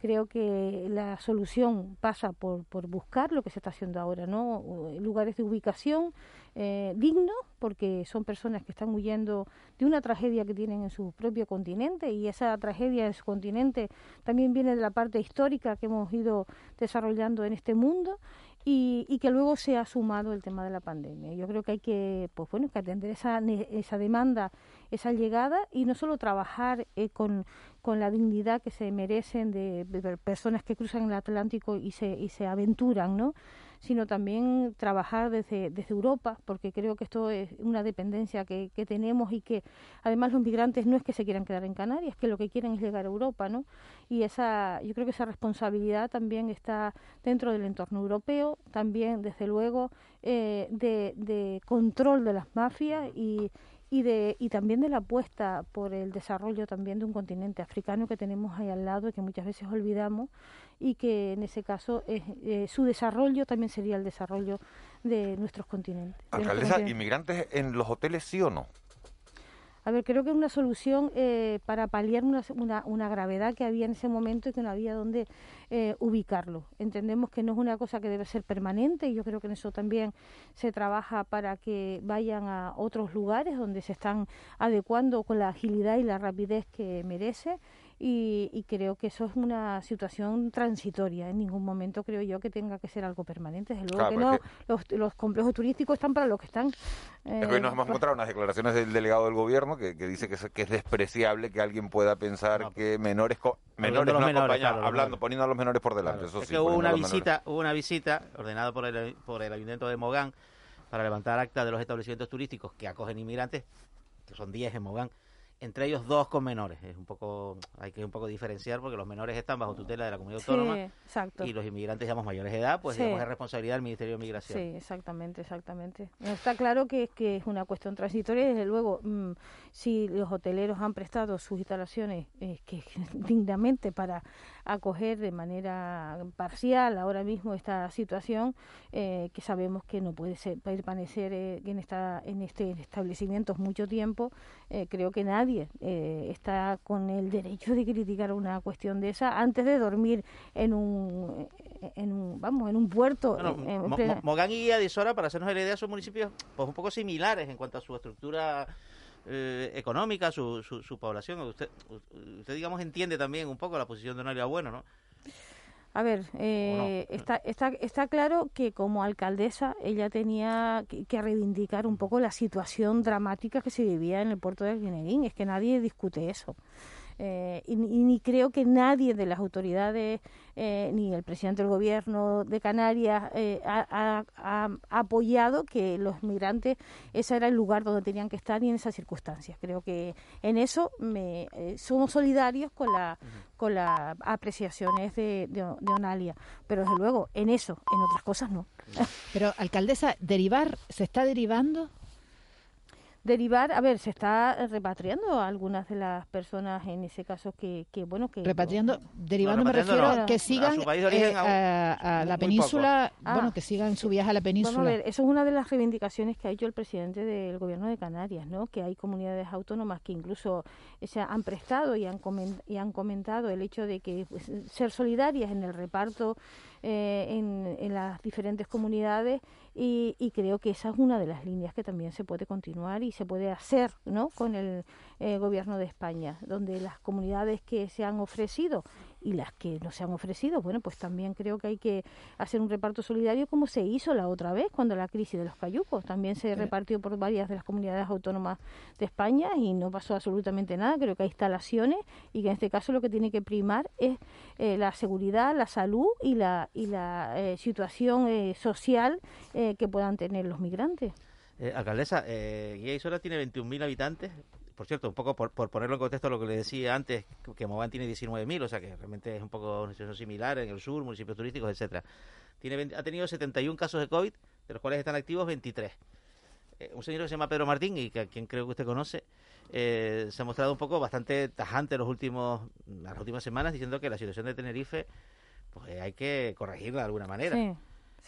creo que la solución pasa por, por buscar lo que se está haciendo ahora, ¿no? Lugares de ubicación eh, dignos, porque son personas que están huyendo de una tragedia que tienen en su propio continente y esa tragedia en su continente también viene de la parte histórica que hemos ido desarrollando en este mundo y, que luego se ha sumado el tema de la pandemia. Yo creo que hay que, pues bueno, que atender esa, esa demanda, esa llegada y no solo trabajar eh, con, con, la dignidad que se merecen de, personas que cruzan el Atlántico y se, y se aventuran, ¿no? Sino también trabajar desde, desde Europa, porque creo que esto es una dependencia que, que tenemos y que además los migrantes no es que se quieran quedar en Canarias, que lo que quieren es llegar a Europa, ¿no? Y esa, yo creo que esa responsabilidad también está dentro del entorno europeo, también desde luego eh, de, de control de las mafias y y, de, y también de la apuesta por el desarrollo también de un continente africano que tenemos ahí al lado y que muchas veces olvidamos y que en ese caso es, eh, su desarrollo también sería el desarrollo de nuestros continentes. Alcaldesa, ¿inmigrantes en los hoteles sí o no? A ver, creo que es una solución eh, para paliar una, una, gravedad que había en ese momento y que no había dónde eh, ubicarlo. Entendemos que no es una cosa que debe ser permanente y yo creo que en eso también se trabaja para que vayan a otros lugares donde se están adecuando con la agilidad y la rapidez que merece y, creo que eso es una situación transitoria. En ningún momento creo yo que tenga que ser algo permanente. Desde luego que no, los, complejos turísticos están para lo que están. es que hoy nos hemos eh, encontrado unas declaraciones del delegado del gobierno que, dice que es, que es despreciable que alguien pueda pensar que menores menores, no hablando, poniendo a los menores por delante. es que hubo una visita, hubo una visita ordenada por el, por el ayuntamiento de Mogán para levantar acta de los establecimientos turísticos que acogen inmigrantes, que son 10 en Mogán, entre ellos dos con menores. Es un poco, hay que un poco diferenciar porque los menores están bajo tutela de la comunidad autónoma y los inmigrantes, digamos, mayores de edad, pues digamos, es responsabilidad del Ministerio de Migración. Sí, exactamente, exactamente. Está claro que, que es una cuestión transitoria y desde luego, mm, si los hoteleros han prestado sus instalaciones eh, que dignamente para acoger de manera parcial ahora mismo esta situación, eh, que sabemos que no puede ser, permanecer eh, en, esta, en este establecimiento mucho tiempo, creo que nadie eh, está con el derecho de criticar una cuestión de esa antes de dormir en un, en un vamos en un puerto. Mogán y Adisora, para hacernos la idea, son municipios pues un poco similares en cuanto a su estructura eh, económica, su, su, población. Usted, usted, digamos, entiende también un poco la posición de Noelia Bueno, ¿no? A ver, eh, está, está, está claro que como alcaldesa ella tenía que, reivindicar un poco la situación dramática que se vivía en el puerto de Guinerín. Es que nadie discute eso. Eh, y, ni creo que nadie de las autoridades, eh, ni el presidente del gobierno de Canarias, eh, ha, apoyado que los migrantes, ese era el lugar donde tenían que estar y en esas circunstancias. Creo que en eso me, somos solidarios con, la, con las apreciaciones de, de, de Onalia, pero desde luego en eso, en otras cosas no. Pero, alcaldesa, ¿derivar se está derivando? Derivar, a ver, se está repatriando a algunas de las personas en ese caso que, que bueno, que... Repatriando, derivando me refiero a que sigan eh, a, la península, bueno, ah. que sigan su viaje a la península. a ver, eso es una de las reivindicaciones que ha hecho el presidente del gobierno de Canarias, ¿no? Que hay comunidades autónomas que incluso se han prestado y han, y han comentado el hecho de que pues, ser solidarias en el reparto eh, en, las diferentes comunidades y, y, creo que esa es una de las líneas que también se puede continuar y se puede hacer ¿no? con el eh, gobierno de España, donde las comunidades que se han ofrecido y las que no se han ofrecido, bueno, pues también creo que hay que hacer un reparto solidario como se hizo la otra vez cuando la crisis de los cayucos. También se repartió por varias de las comunidades autónomas de España y no pasó absolutamente nada. Creo que hay instalaciones y que en este caso lo que tiene que primar es eh, la seguridad, la salud y la, y la eh, situación eh, social que puedan tener los migrantes. alcaldesa, Guía Isora tiene 21.000 habitantes, por cierto, un poco por, ponerlo en contexto lo que le decía antes, que Mogán tiene 19.000, o sea que realmente es un poco una situación similar en el sur, municipios turísticos, etcétera. Tiene, ha tenido 71 casos de COVID, de los cuales están activos 23. Eh, un señor que se llama Pedro Martín, y que a quien creo que usted conoce, eh, se ha mostrado un poco bastante tajante los últimos, las últimas semanas, diciendo que la situación de Tenerife pues hay que corregirla de alguna manera.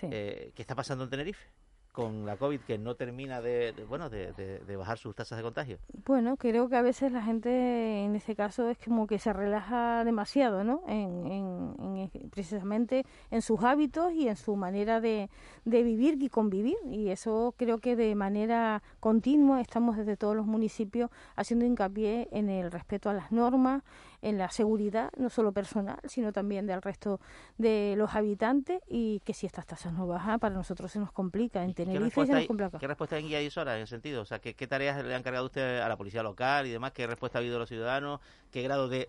Eh, ¿Qué está pasando en Tenerife? Con la COVID que no termina de, bueno de, de, bajar sus tasas de contagio? Bueno, creo que a veces la gente en ese caso es como que se relaja demasiado, ¿no? En, en, precisamente en sus hábitos y en su manera de, de vivir y convivir. Y eso creo que de manera continua estamos desde todos los municipios haciendo hincapié en el respeto a las normas, en la seguridad, no solo personal, sino también del resto de los habitantes y que si estas tasas no bajan, para nosotros se nos complica. En Tenerife se nos complica. ¿Qué respuesta en Guía y Sora en ese sentido? O sea, ¿qué, tareas le han cargado usted a la policía local y demás? ¿Qué respuesta ha habido de los ciudadanos? ¿Qué grado de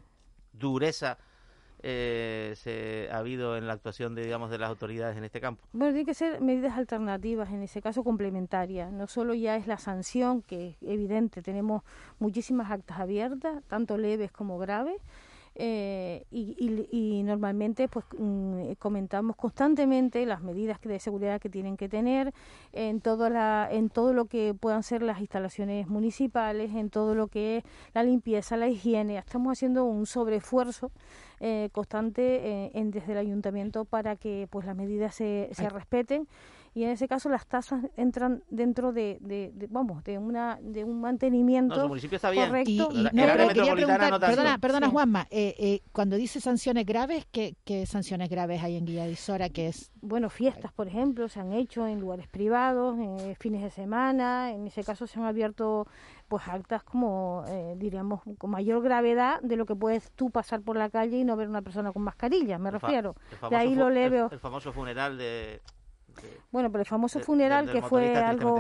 dureza eh, se ha habido en la actuación de digamos de las autoridades en este campo? Bueno, tiene que ser medidas alternativas, en ese caso complementarias. No solo ya es la sanción, que es evidente, tenemos muchísimas actas abiertas, tanto leves como graves. Eh, y, normalmente pues mm, comentamos constantemente las medidas de seguridad que tienen que tener en todo la en todo lo que puedan ser las instalaciones municipales en todo lo que es la limpieza la higiene. Estamos haciendo un sobreesfuerzo eh, constante eh, en, desde el ayuntamiento para que pues las medidas se, se respeten y en ese caso las tasas entran dentro de, de, vamos, de una de un mantenimiento no, su municipio está bien. correcto. Y, y, no, pero quería preguntar, perdona, perdona Juanma, eh, eh, cuando dice sanciones graves, ¿qué, ¿qué, sanciones graves hay en Guilladisora? Que es bueno, fiestas, por ejemplo, se han hecho en lugares privados, en fines de semana, en ese caso se han abierto pues actas como, eh, diríamos, con mayor gravedad de lo que puedes tú pasar por la calle y no ver una persona con mascarilla, me refiero. De ahí lo leve. El, famoso funeral de, bueno, pero el famoso funeral que fue algo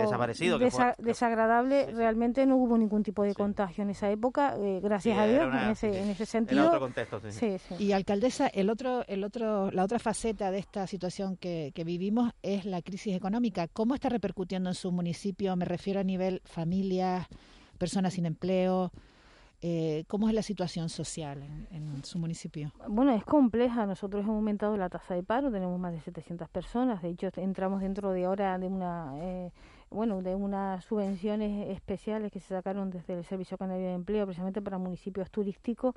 desagradable, realmente no hubo ningún tipo de contagio en esa época, eh, gracias a Dios, en, ese, en ese sentido. otro contexto, sí. Y alcaldesa, el otro, el otro, la otra faceta de esta situación que, que vivimos es la crisis económica. ¿Cómo está repercutiendo en su municipio? Me refiero a nivel familias, personas sin empleo. Eh, ¿Cómo es la situación social en, su municipio? Bueno, es compleja. Nosotros hemos aumentado la tasa de paro, tenemos más de 700 personas. De hecho, entramos dentro de ahora de una eh, bueno, de unas subvenciones especiales que se sacaron desde el Servicio Canario de Empleo precisamente para municipios turísticos,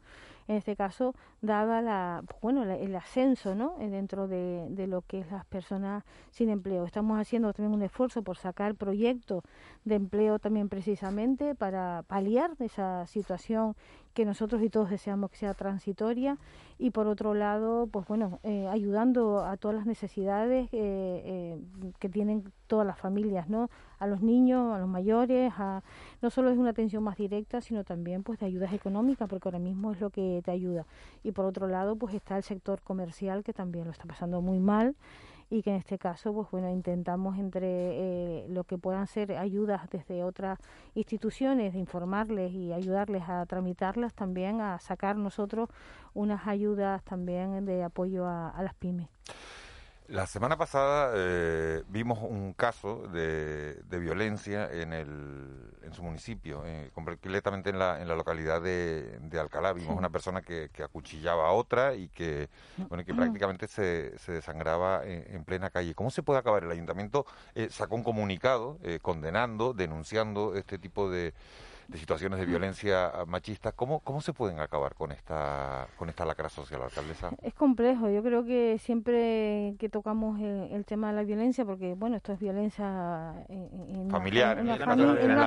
en este caso, dada la, bueno, el ascenso, ¿no? Eh, dentro de, de, lo que es las personas sin empleo. Estamos haciendo también un esfuerzo por sacar proyectos de empleo también precisamente para paliar esa situación que nosotros y todos deseamos que sea transitoria y por otro lado, pues bueno, eh, ayudando a todas las necesidades eh, eh, que tienen todas las familias, ¿no? A los niños, a los mayores, a, no solo es una atención más directa, sino también pues de ayudas económicas, porque ahora mismo es lo que te ayuda. Y por otro lado, pues está el sector comercial que también lo está pasando muy mal y que en este caso pues bueno intentamos entre eh, lo que puedan ser ayudas desde otras instituciones de informarles y ayudarles a tramitarlas también a sacar nosotros unas ayudas también de apoyo a las pymes. La semana pasada eh, vimos un caso de, violencia en, el, en su municipio, eh, completamente en la, en la localidad de, Alcalá. Vimos una persona que, acuchillaba a otra y que, bueno, que prácticamente se, se desangraba en, plena calle. ¿Cómo se puede acabar? El ayuntamiento eh, sacó un comunicado condenando, denunciando este tipo de de situaciones de violencia machista. ¿Cómo, ¿Cómo se pueden acabar con esta, con esta lacra social, alcaldesa? Es complejo. Yo creo que siempre que tocamos el, tema de la violencia, porque bueno, esto es violencia familiar, en, la,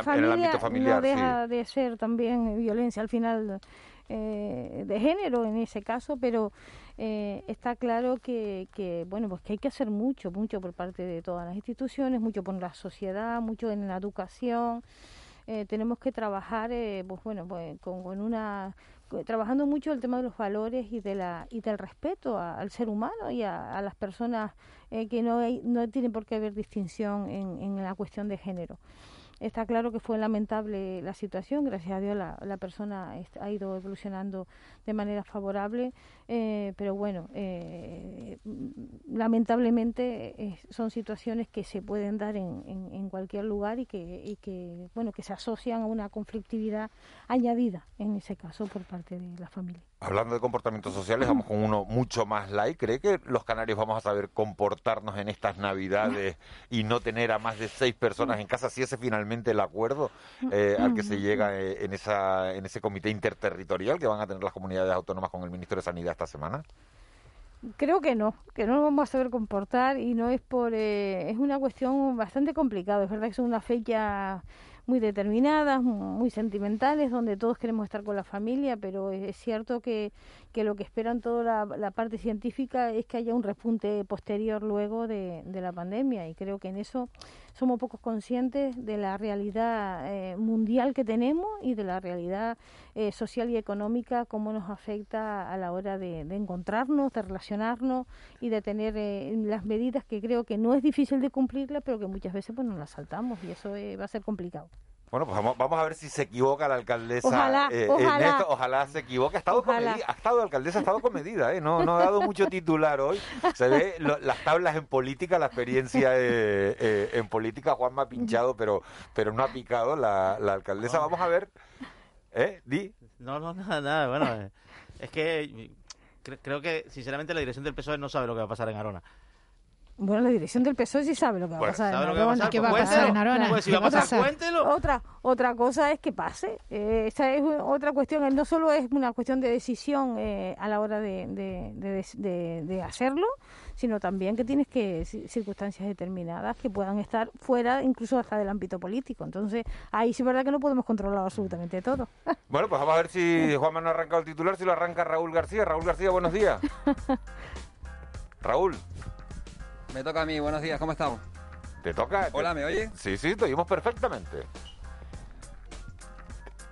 familia, no deja de ser también violencia al final eh, de género en ese caso, pero eh, está claro que, que, bueno, pues que hay que hacer mucho, mucho por parte de todas las instituciones, mucho por la sociedad, mucho en la educación. Eh, tenemos que trabajar, eh, pues bueno, pues con, una trabajando mucho el tema de los valores y de la y del respeto al ser humano y a, las personas eh, que no hay, no tiene por qué haber distinción en, en la cuestión de género. Está claro que fue lamentable la situación, gracias a Dios la, la persona ha ido evolucionando de manera favorable, eh, pero bueno, eh, lamentablemente eh, son situaciones que se pueden dar en, en, cualquier lugar y que, y que, bueno, que se asocian a una conflictividad añadida, en ese caso, por parte de la familia. Hablando de comportamientos sociales, vamos con uno mucho más light. ¿Cree que los canarios vamos a saber comportarnos en estas navidades y no tener a más de seis personas en casa si ese finalmente el acuerdo eh, al que se llega eh, en, esa, en ese comité interterritorial que van a tener las comunidades autónomas con el ministro de Sanidad esta semana? Creo que no, que no nos vamos a saber comportar y no es por... Eh, es una cuestión bastante complicada. Es verdad que es una fecha muy determinadas, muy sentimentales, donde todos queremos estar con la familia, pero es cierto que, que lo que esperan toda la, parte científica es que haya un repunte posterior luego de, la pandemia y creo que en eso somos pocos conscientes de la realidad eh, mundial que tenemos y de la realidad eh, social y económica, cómo nos afecta a la hora de, encontrarnos, de relacionarnos y de tener eh, las medidas que creo que no es difícil de cumplirlas, pero que muchas veces pues nos las saltamos y eso va a ser complicado. Bueno, pues vamos, vamos, a ver si se equivoca la alcaldesa ojalá, eh, ojalá. en esto. Ojalá se equivoque. Ha estado, comedida, ha estado alcaldesa, ha estado comedida, ¿eh? No, no ha dado mucho titular hoy. Se ve las tablas en política, la experiencia eh, eh, en política. Juanma ha pinchado, pero, pero no ha picado la, la alcaldesa. Vamos a ver. ¿Eh? ¿Di? No, no, nada, nada. Bueno, es que creo que, sinceramente, la dirección del PSOE no sabe lo que va a pasar en Arona. Bueno, la dirección del PSOE sí sabe lo que va a Bueno, pasar. ¿sabe en lo que va a pasar? ¿Qué va a pasar en cuéntelo. Narona? Pues si va a pasar, Otra- cuéntelo. Otra, otra cosa es que pase. Eh, esa es otra cuestión. No solo es una cuestión de decisión eh, a la hora de, de- de- de- de hacerlo, sino también que tienes que ci- circunstancias determinadas que puedan estar fuera incluso hasta del ámbito político. Entonces, ahí sí es verdad que no podemos controlar absolutamente todo. Bueno, pues vamos a ver si Juanma no ha arrancado el titular, si lo arranca Raúl García. Raúl García, buenos días. Raúl, Me toca a mí, buenos días, ¿cómo estamos? ¿te toca? Hola, ¿me oye? Sí, sí, te oímos perfectamente.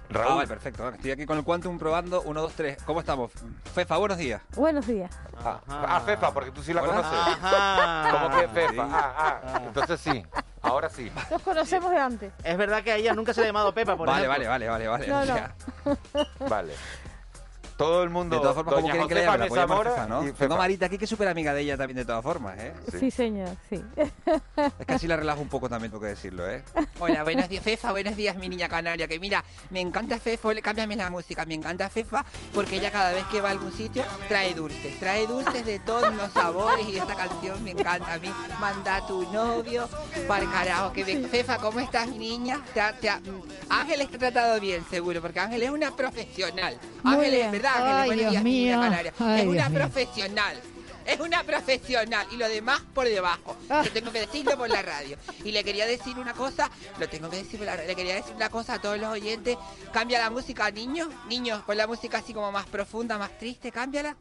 Raúl. Ah, vale, perfecto. Estoy aquí con el Quantum probando 1, 2, 3. ¿Cómo estamos? Fefa, buenos días. Buenos días. Ah, ah, Fefa, porque tú sí la Hola. conoces. Ajá. ¿Cómo que Fefa? Sí. Ah, ah, entonces sí, ahora sí. Los conocemos de antes. Es verdad que a ella nunca se le ha llamado Pepa, por Vale, ejemplo. vale, vale, vale, vale. No, no. Vale. Todo el mundo. de todas formas, ¿cómo Doña quieren que le llame? La puedo llamar Mesa Fefa, Mora ¿no? Tengo Marita aquí, que es súper amiga de ella también, de todas formas, ¿eh? Sí, señor, sí. Es que así la relajo un poco también, tengo que decirlo, ¿eh? Hola, buenos días, Fefa. Buenos días, mi niña canaria. Que mira, me encanta Fefa. Cámbiame la música. Me encanta Fefa porque ella cada vez que va a algún sitio trae dulces. Trae dulces de todos los sabores y esta canción me encanta a mí. Manda a tu novio para el carajo. Que me- Fefa, ¿cómo estás, mi niña? Te ha- te ha- mm, Ángeles te ha tratado bien, seguro, porque Ángel es una profesional. Muy Ángeles, bien. ¿verdad, Ángeles? Ay, buenos días, mío. Ay, es Dios una mío. profesional. Es una profesional y lo demás por debajo. Ah. Yo tengo que decirlo por la radio. Y le quería decir una cosa, lo tengo que decir por la radio. Le quería decir una cosa a todos los oyentes. Cambia la música, niños. Niños, pon la música así como más profunda, más triste. Cámbiala.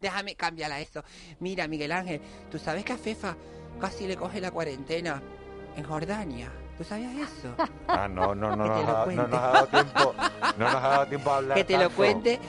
Déjame, cámbiala eso. Mira, Miguel Ángel, ¿tú sabes que a Fefa casi le coge la cuarentena en Jordania? ¿Tú sabías eso? Ah, no, no, no, nos lo ha, no nos ha dado tiempo. No nos ha dado tiempo a hablar. que te lo tanto. cuente.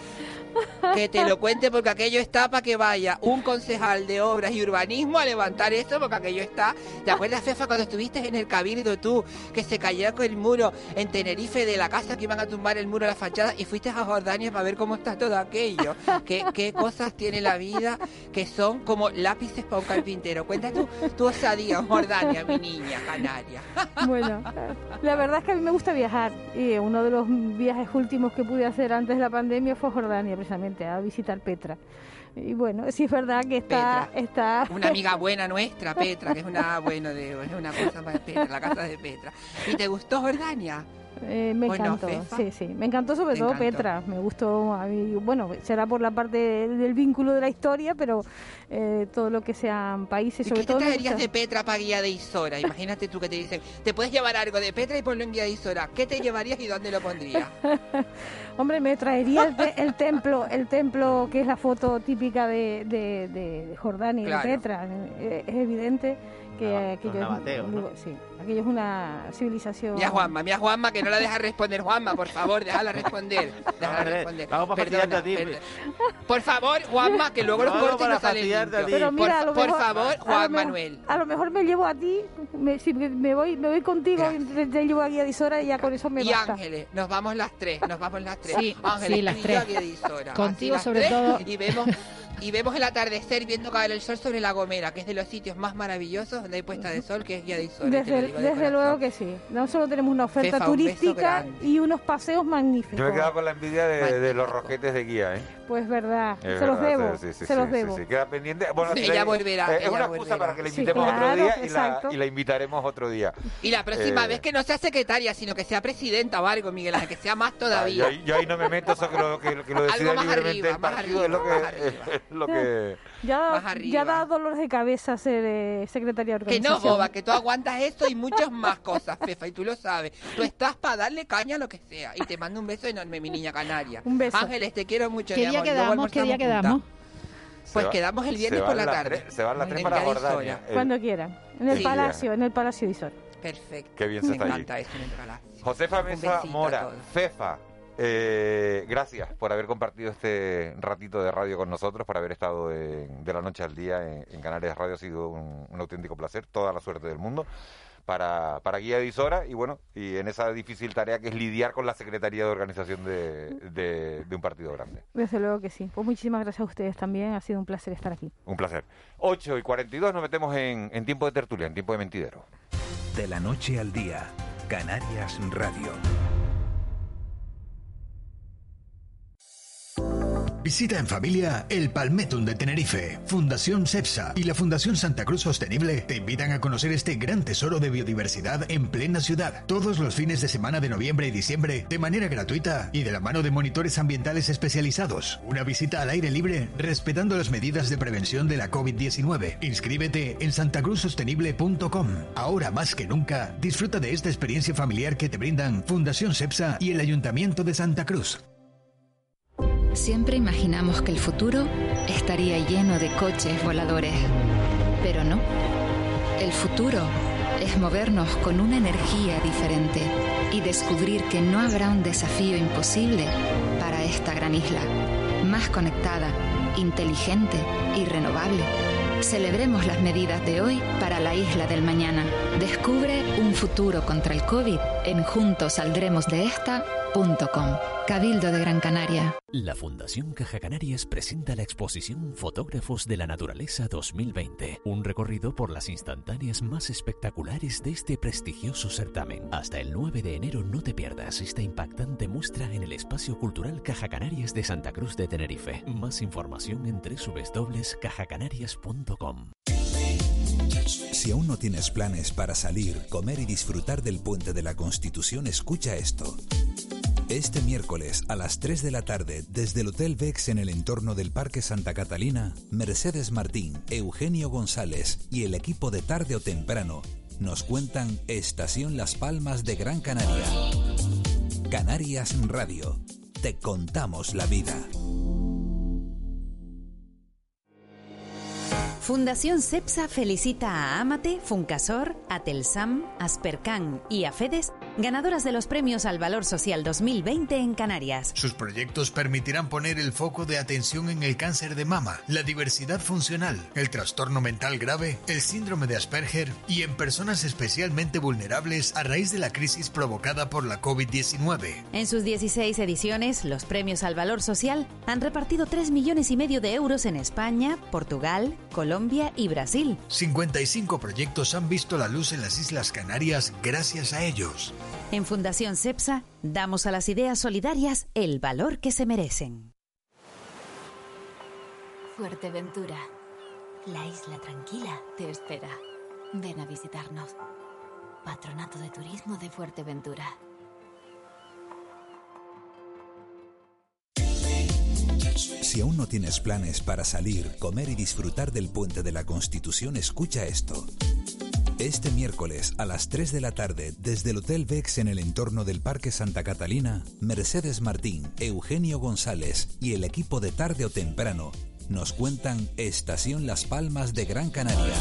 Que te lo cuente porque aquello está para que vaya un concejal de obras y urbanismo a levantar eso porque aquello está. ¿Te acuerdas, Fefa, cuando estuviste en el cabildo tú, que se cayó con el muro en Tenerife de la casa que iban a tumbar el muro a la fachada y fuiste a Jordania para ver cómo está todo aquello? ¿Qué, qué cosas tiene la vida que son como lápices para un carpintero? Cuenta tú, tu osadía Jordania, mi niña canaria. Bueno, la verdad es que a mí me gusta viajar y uno de los viajes últimos que pude hacer antes de la pandemia fue a Jordania, precisamente, a visitar Petra. Y bueno, sí es verdad que está... está... Una amiga buena nuestra, Petra, que es una, bueno, de, es una cosa para Petra, la casa de Petra. ¿Y te gustó Jordania? Eh, me ¿O no, encantó, Fefa? sí, sí, me encantó sobre Te todo encantó. Petra, me gustó, a mí, bueno, será por la parte del, del vínculo de la historia, pero eh, todo lo que sean países, ¿Y sobre qué te todo... traerías gusta- de Petra para guía de Isora? Imagínate tú que te dicen, te puedes llevar algo de Petra y ponlo en guía de Isora. ¿Qué te llevarías y dónde lo pondrías? Hombre, me traería el, te- el templo, el templo que es la foto típica de, de, de Jordania y Claro. de Petra. Eh, Es evidente que Nava- aquello, los es, nabateos, un ¿no? sí, aquello es una civilización. Mira Juanma, mira Juanma, que no la deja responder. Juanma, por favor, déjala responder. Déjala responder. vamos para Perdona, fastidiarte a ti, perdona. Por favor, Juanma, que luego los cortes no salen a limpios. mira, a por, lo por mejor- favor, a lo Juan mejor- Manuel. A lo mejor me llevo a ti, me, si me, me voy, me voy contigo, y te, te llevo a Guía de Isora y ya con eso me Y basta. Ángeles, nos vamos las tres, nos vamos las tres. Sí, Ángeles, sí, las y tres. a. Contigo sobre tres, todo. Y vemos, y vemos el atardecer viendo caer el sol sobre La Gomera, que es de los sitios más maravillosos donde hay puesta de sol, que es Guía de Isora. te lo Desde, de desde luego que sí. No solo tenemos una oferta Fefa, turística y unos paseos magníficos. Yo me he quedado con la envidia de, de los roquetes de guía, ¿eh? Pues verdad, Es se los debo, sí, sí, sí, se los sí, debo. sí, sí, queda pendiente. Bueno, Sí, le- ella volverá, eh, es una excusa volverá. para que la Sí, invitemos otro claro, día y la, exacto. y la invitaremos otro día. Y la próxima Eh, vez que no sea secretaria, sino que sea presidenta o algo, Miguel Ángel, que sea más Ah, todavía. Yo, ahí- yo ahí no me meto, eso que lo, que, que lo decida Algo más libremente arriba, el más partido, es lo que... es lo que Ya, ya arriba. da dolores de cabeza ser eh, secretaria de Que no, boba, que tú aguantas esto y muchas más cosas, Fefa, y tú lo sabes. Tú estás para darle caña a lo que sea. Y te mando un beso enorme, mi niña canaria. Un beso. Ángeles, te quiero mucho, ¿Qué mi día quedamos? ¿Qué día quedamos? Pues va- quedamos el viernes por la tarde. se van las tres para de Jordania. El- Cuando quieran. En el Sí. palacio, en el palacio de Isor. Perfecto. Qué bien se Me está allí. encanta eso en el palacio. Josefa Mesa Mora. Fefa, eh, gracias por haber compartido este ratito de radio con nosotros, por haber estado en- de la noche al día en, en Canarias Radio. Ha sido un, un auténtico placer, toda la suerte del mundo para, para Guía de Isora y bueno, y en esa difícil tarea que es lidiar con la Secretaría de Organización de, de- de un partido grande. Desde luego que sí. Pues muchísimas gracias a ustedes también. Ha sido un placer estar aquí. Un placer. 8 y 42 nos metemos en, en tiempo de tertulia, en tiempo de mentidero. De la noche al día, Canarias Radio. Visita en familia el Palmetum de Tenerife. Fundación CEPSA y la Fundación Santa Cruz Sostenible te invitan a conocer este gran tesoro de biodiversidad en plena ciudad. Todos los fines de semana de noviembre y diciembre de manera gratuita y de la mano de monitores ambientales especializados. Una visita al aire libre respetando las medidas de prevención de la COVID-19. Inscríbete en santacruzsostenible.com. Ahora más que nunca, disfruta de esta experiencia familiar que te brindan Fundación CEPSA y el Ayuntamiento de Santa Cruz. Siempre imaginamos que el futuro estaría lleno de coches voladores, pero no. El futuro es movernos con una energía diferente y descubrir que no habrá un desafío imposible para esta gran isla, más conectada, inteligente y renovable. Celebremos las medidas de hoy para la isla del mañana. Descubre un futuro contra el COVID en Cabildo de Gran Canaria. La Fundación Caja Canarias presenta la exposición Fotógrafos de la Naturaleza 2020, un recorrido por las instantáneas más espectaculares de este prestigioso certamen. Hasta el 9 de enero no te pierdas esta impactante muestra en el Espacio Cultural Caja Canarias de Santa Cruz de Tenerife. Más información en www.cajacanarias.com. Si aún no tienes planes para salir, comer y disfrutar del puente de la Constitución, escucha esto. Este miércoles a las 3 de la tarde, desde el Hotel Vex en el entorno del Parque Santa Catalina, Mercedes Martín, Eugenio González y el equipo de tarde o temprano nos cuentan Estación Las Palmas de Gran Canaria. Canarias Radio. Te contamos la vida. Fundación CEPSA felicita a Amate, Funcasor, Atelsam, Aspercan y Afedes, ganadoras de los premios al Valor Social 2020 en Canarias. Sus proyectos permitirán poner el foco de atención en el cáncer de mama, la diversidad funcional, el trastorno mental grave, el síndrome de Asperger y en personas especialmente vulnerables a raíz de la crisis provocada por la COVID-19. En sus 16 ediciones, los premios al Valor Social han repartido 3 millones y medio de euros en España, Portugal, Colombia, Colombia y Brasil. 55 proyectos han visto la luz en las Islas Canarias gracias a ellos. En Fundación CEPSA damos a las ideas solidarias el valor que se merecen. Fuerteventura, la isla tranquila te espera. Ven a visitarnos. Patronato de Turismo de Fuerteventura. Si aún no tienes planes para salir, comer y disfrutar del puente de la Constitución, escucha esto. Este miércoles a las 3 de la tarde, desde el Hotel Vex en el entorno del Parque Santa Catalina, Mercedes Martín, Eugenio González y el equipo de tarde o temprano nos cuentan Estación Las Palmas de Gran Canaria.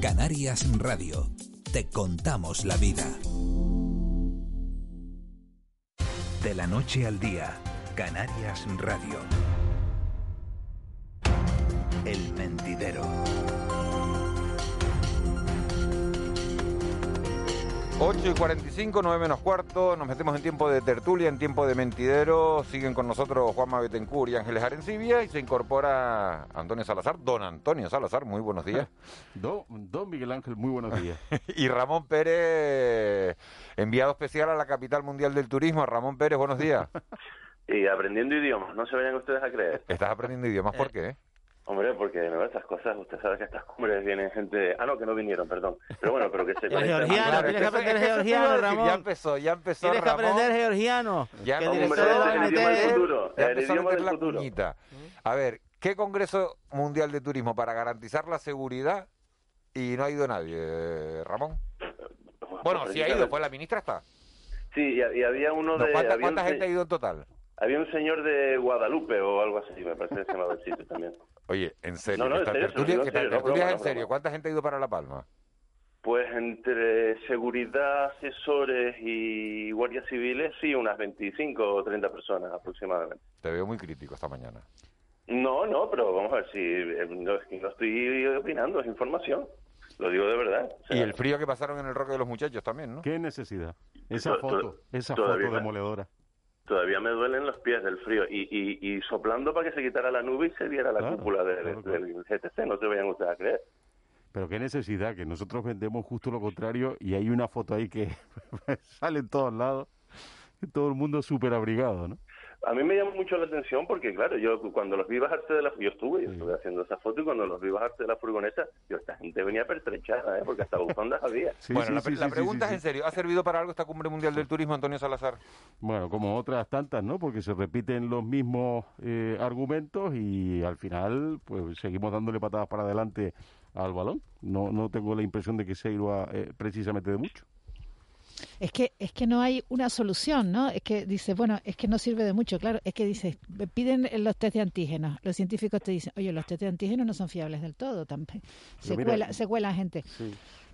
Canarias Radio. Te contamos la vida. De la noche al día. Canarias Radio. El mentidero. 8 y 45, 9 menos cuarto, nos metemos en tiempo de tertulia, en tiempo de mentidero. Siguen con nosotros Juanma Betancourt y Ángeles Arencibia y se incorpora Antonio Salazar, don Antonio Salazar, muy buenos días. don, don Miguel Ángel, muy buenos días. y Ramón Pérez, enviado especial a la capital mundial del turismo. Ramón Pérez, buenos días. Y aprendiendo idiomas, no se vayan ustedes a creer. ¿Estás aprendiendo idiomas? ¿Por qué? Hombre, porque ¿no? estas cosas, usted sabe que estas cumbres vienen gente... Ah, no, que no vinieron, perdón. Pero bueno, pero que se... El georgiano, tienes que aprender georgiano, Ramón. Ya empezó, ya empezó, Tienes que aprender georgiano. Ya que hombre, el idioma del futuro. Ya El empezó a idioma meter del la futuro. cuñita. A ver, ¿qué Congreso Mundial de Turismo para garantizar la seguridad y no ha ido nadie, Ramón? Bueno, sí ha ido, pues la ministra está. Sí, y, y había uno No, de... ¿Cuánta, había cuánta se- gente ha ido en total? Había un señor de Guadalupe o algo así, me parece que se llamaba el sitio también. Oye, en serio, No, no, en serio, tertulia, en serio, no, serio. ¿Cuánta gente ha ido para La Palma? Pues entre seguridad, asesores y guardias civiles, sí, unas 25 o 30 personas aproximadamente. Te veo muy crítico esta mañana. No, no, pero vamos a ver si eh, no, estoy opinando, es información. Lo digo de verdad. O sea, Y el frío que pasaron en el Roque de los Muchachos también, ¿no? ¿Qué necesidad? Esa To- to- foto, esa foto demoledora. Todavía me duelen los pies del frío y, y, y soplando para que se quitara la nube y se viera la Claro, cúpula de- claro, del GTC, no se vayan ustedes a creer. Pero qué necesidad, que nosotros vendemos justo lo contrario y hay una foto ahí que sale en todos lados, todo el mundo súper abrigado, ¿no? A mí me llamó mucho la atención porque, claro, yo cuando los vi bajarse de la... Yo estuve, yo estuve haciendo esa foto y cuando los vi bajarse de la furgoneta, yo, esta gente venía pertrechada, ¿eh? Porque hasta bufandas había. bueno, la, la pregunta es en serio. ¿Ha servido para algo esta Cumbre Mundial del Turismo, Antonio Salazar? Bueno, como otras tantas, ¿no? Porque se repiten los mismos eh, argumentos y al final, pues seguimos dándole patadas para adelante al balón. No, no tengo la impresión de que se iba eh, precisamente de mucho. Es que, es que no hay una solución, ¿no? Es que dice, bueno, es que no sirve de mucho, claro. Es que dice, piden los test de antígenos. Los científicos te dicen, oye, los test de antígenos no son fiables del todo. También. Se, cuela, se cuela gente.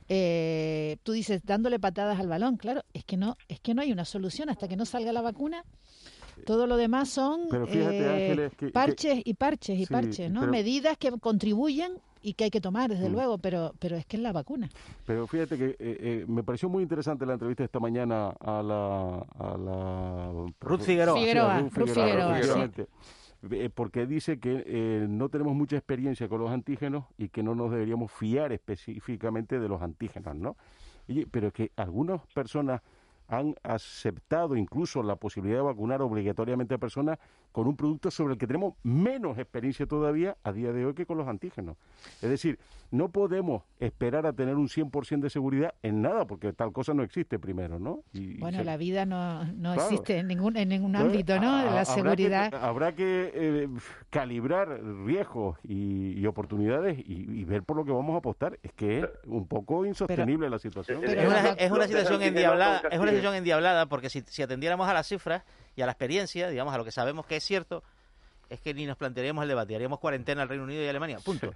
Eh, tú dices, dándole patadas al balón, claro, es que no, es que no hay una solución hasta que no salga la vacuna. Todo lo demás son eh, parches y parches y parches, ¿no? Medidas que contribuyen y que hay que tomar, desde mm. luego, pero, pero es que es la vacuna. Pero fíjate que eh, eh, me pareció muy interesante la entrevista esta mañana a la... A la Ruth Figueroa. Ruth Figueroa, eh, porque dice que no tenemos mucha experiencia con los antígenos y que no nos deberíamos fiar específicamente de los antígenos, ¿no? pero que algunas personas han aceptado incluso la posibilidad de vacunar obligatoriamente a personas con un producto sobre el que tenemos menos experiencia todavía a día de hoy que con los antígenos. Es decir, no podemos esperar a tener un 100% de seguridad en nada, porque tal cosa no existe primero, ¿no? bueno, la vida no, no existe en ningún, en ningún ámbito, ¿no? la seguridad. habrá que eh, calibrar riesgos y, oportunidades y, ver por lo que vamos a apostar. Es que es un poco insostenible la situación. es, una, es una situación endiablada, es una situación endiablada porque si, si atendiéramos a las cifras y a la experiencia, digamos, a lo que sabemos que es cierto, es que ni nos plantearíamos el debate, haríamos cuarentena al Reino Unido y Alemania, punto.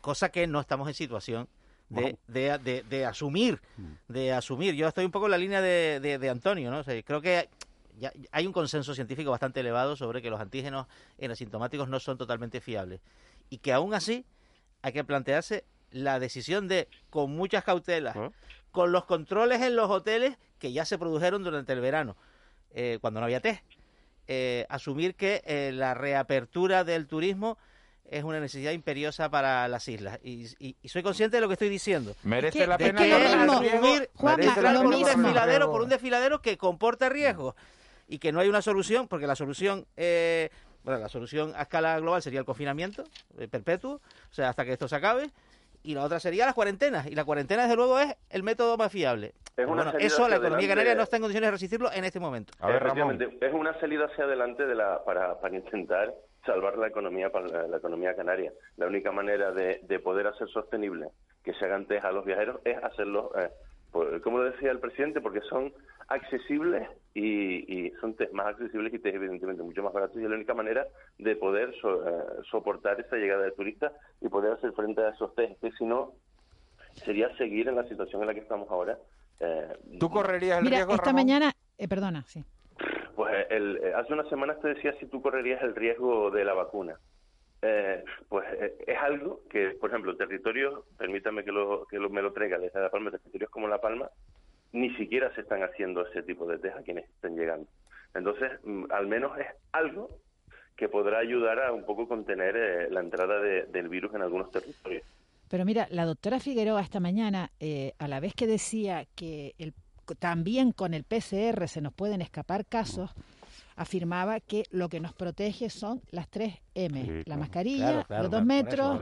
Cosa que no estamos en situación de, de, de, asumir, de asumir. Yo estoy un poco en la línea de, Antonio, ¿no? creo que ya hay un consenso científico bastante elevado sobre que los antígenos en asintomáticos no son totalmente fiables y que aún así hay que plantearse la decisión de, con muchas cautelas, con los controles en los hoteles que ya se produjeron durante el verano, eh, cuando no había test. Eh, asumir que eh, la reapertura del turismo es una necesidad imperiosa para las islas. Y, soy consciente de lo que estoy diciendo. Merece la pena asumir por un desfiladero, por un desfiladero que comporta riesgos y que no hay una solución, porque la solución bueno, la solución a escala global sería el confinamiento perpetuo, o sea, hasta que esto se acabe y la otra sería las cuarentenas. Y la cuarentena, desde luego, es el método más fiable. bueno, eso la economía canaria no está en condiciones de resistirlo en este momento. A ver, Es una salida hacia adelante de la, para, para intentar salvar la economía para la, economía canaria. La única manera de, de, poder hacer sostenible que se hagan test a los viajeros es hacerlo, eh, como decía el presidente, porque son accesibles y, son test más accesibles y test evidentemente mucho más baratos y es la única manera de poder eh, soportar esa llegada de turistas y poder hacer frente a esos test, que si no sería seguir en la situación en la que estamos ahora. Eh, ¿Tú correrías el Mira, riesgo, esta mañana, eh, perdona, sí. Pues el, hace unas semanas te decía si tú correrías el riesgo de la vacuna. pues es algo que, por ejemplo, territorios, permítame que, lo, que me lo traiga desde La Palma, territorios como La Palma, ni siquiera se están haciendo ese tipo de test a quienes estén llegando. Entonces, mm, al menos es algo que podrá ayudar a un poco contener eh, la entrada del virus en algunos territorios. Pero mira, la doctora Figueroa esta mañana, eh, a la vez que decía que el, también con el PCR se nos pueden escapar casos, afirmaba que lo que nos protege son las tres M, la mascarilla, los dos metros,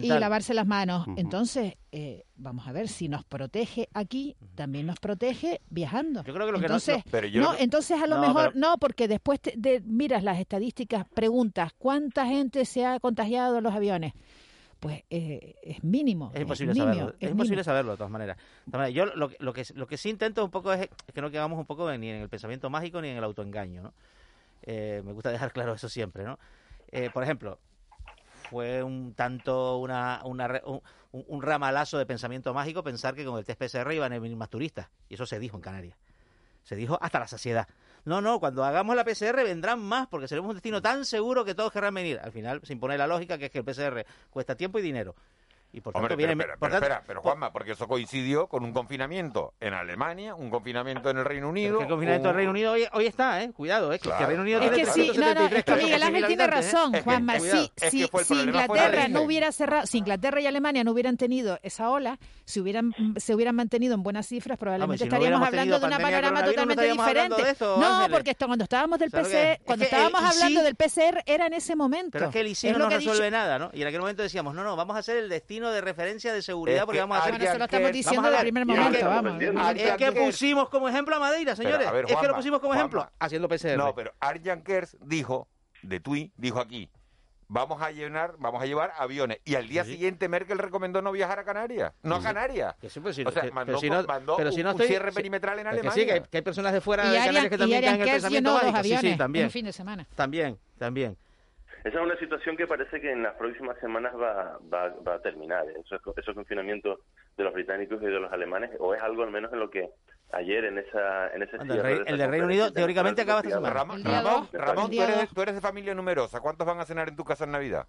y lavarse las manos. Entonces, eh, vamos a ver, si nos protege aquí, también nos protege viajando. Yo creo que lo entonces, que no, entonces a lo mejor no, porque después de miras las estadísticas, preguntas cuánta gente se ha contagiado en los aviones. Pues eh, es mínimo. Es imposible saberlo. Es, imposible saberlo de todas maneras. yo lo, lo, que, lo que sí intento un poco es, que no quedamos un poco ni en el pensamiento mágico ni en el autoengaño. ¿no? Eh, me gusta dejar claro eso siempre. ¿no? por ejemplo, fue un tanto una, una un, ramalazo de pensamiento mágico pensar que con el test PCR iban a venir más turistas. Y eso se dijo en Canarias. Se dijo hasta la saciedad. No, no, cuando hagamos la PCR vendrán más porque seremos un destino tan seguro que todos querrán venir. Al final se impone la lógica que es que el PCR cuesta tiempo y dinero. Y por Hombre, tanto pero, viene... por pero, tanto- espera, pero Juanma, porque eso coincidió con un confinamiento en Alemania, un confinamiento en el Reino Unido. Es que el confinamiento del un- Reino Unido hoy, hoy está, ¿eh? Cuidado, ¿eh? Que, que Claro, el Reino Unido claro. tiene Es que sí, no, no, 373 es que casos Miguel Ángel 100.000 tiene ¿eh? razón, Es que, Juanma. cuidado. Si, Es Inglaterra no hubiera cerrado, si Inglaterra y Alemania no hubieran tenido esa ola, si hubieran, se hubieran mantenido en buenas cifras, probablemente si no estaríamos hablando de una panorama no totalmente diferente. no, Ángeles. porque esto, cuando estábamos del ¿Sabes PCR? Es cuando estábamos hablando del PCR era en ese momento. Pero es que el ISIN Es no nos resuelve nada, ¿no? Y en aquel momento decíamos, no, no, vamos a hacer el destino de referencia de seguridad Es porque que vamos a hacer... Bueno, eso lo estamos diciendo de primer momento, que- vamos. Es que pusimos como ejemplo a Madeira, señores. Pero, a ver, es que lo pusimos como Juanma. ejemplo haciendo PCR. No, pero Arjan Kers dijo, de Tui, dijo aquí, vamos a llenar, vamos a llevar aviones. Y al día siguiente Merkel recomendó no viajar a Canarias, no a Canarias. Que sí, pero si- o sea, que- mandó, pero si no- mandó pero un, si no un estoy- cierre si- perimetral en Alemania. que sí, que hay, que hay personas de fuera Y de Canarias Arian, que también en el pensamiento mágico. Sí, sí, en también. un fin de semana. También, también. Esa es una situación que parece que en las próximas semanas va, va, va a terminar. Esos, esos confinamientos de los británicos y de los alemanes, o es algo al menos en lo que ayer en esa en ese Anda, el cierre de el de Reino Unido teóricamente acaba esta semana. Ramón, Ramón. Ramón, tú, eres, tú eres de familia numerosa. ¿Cuántos van a cenar en tu casa en Navidad?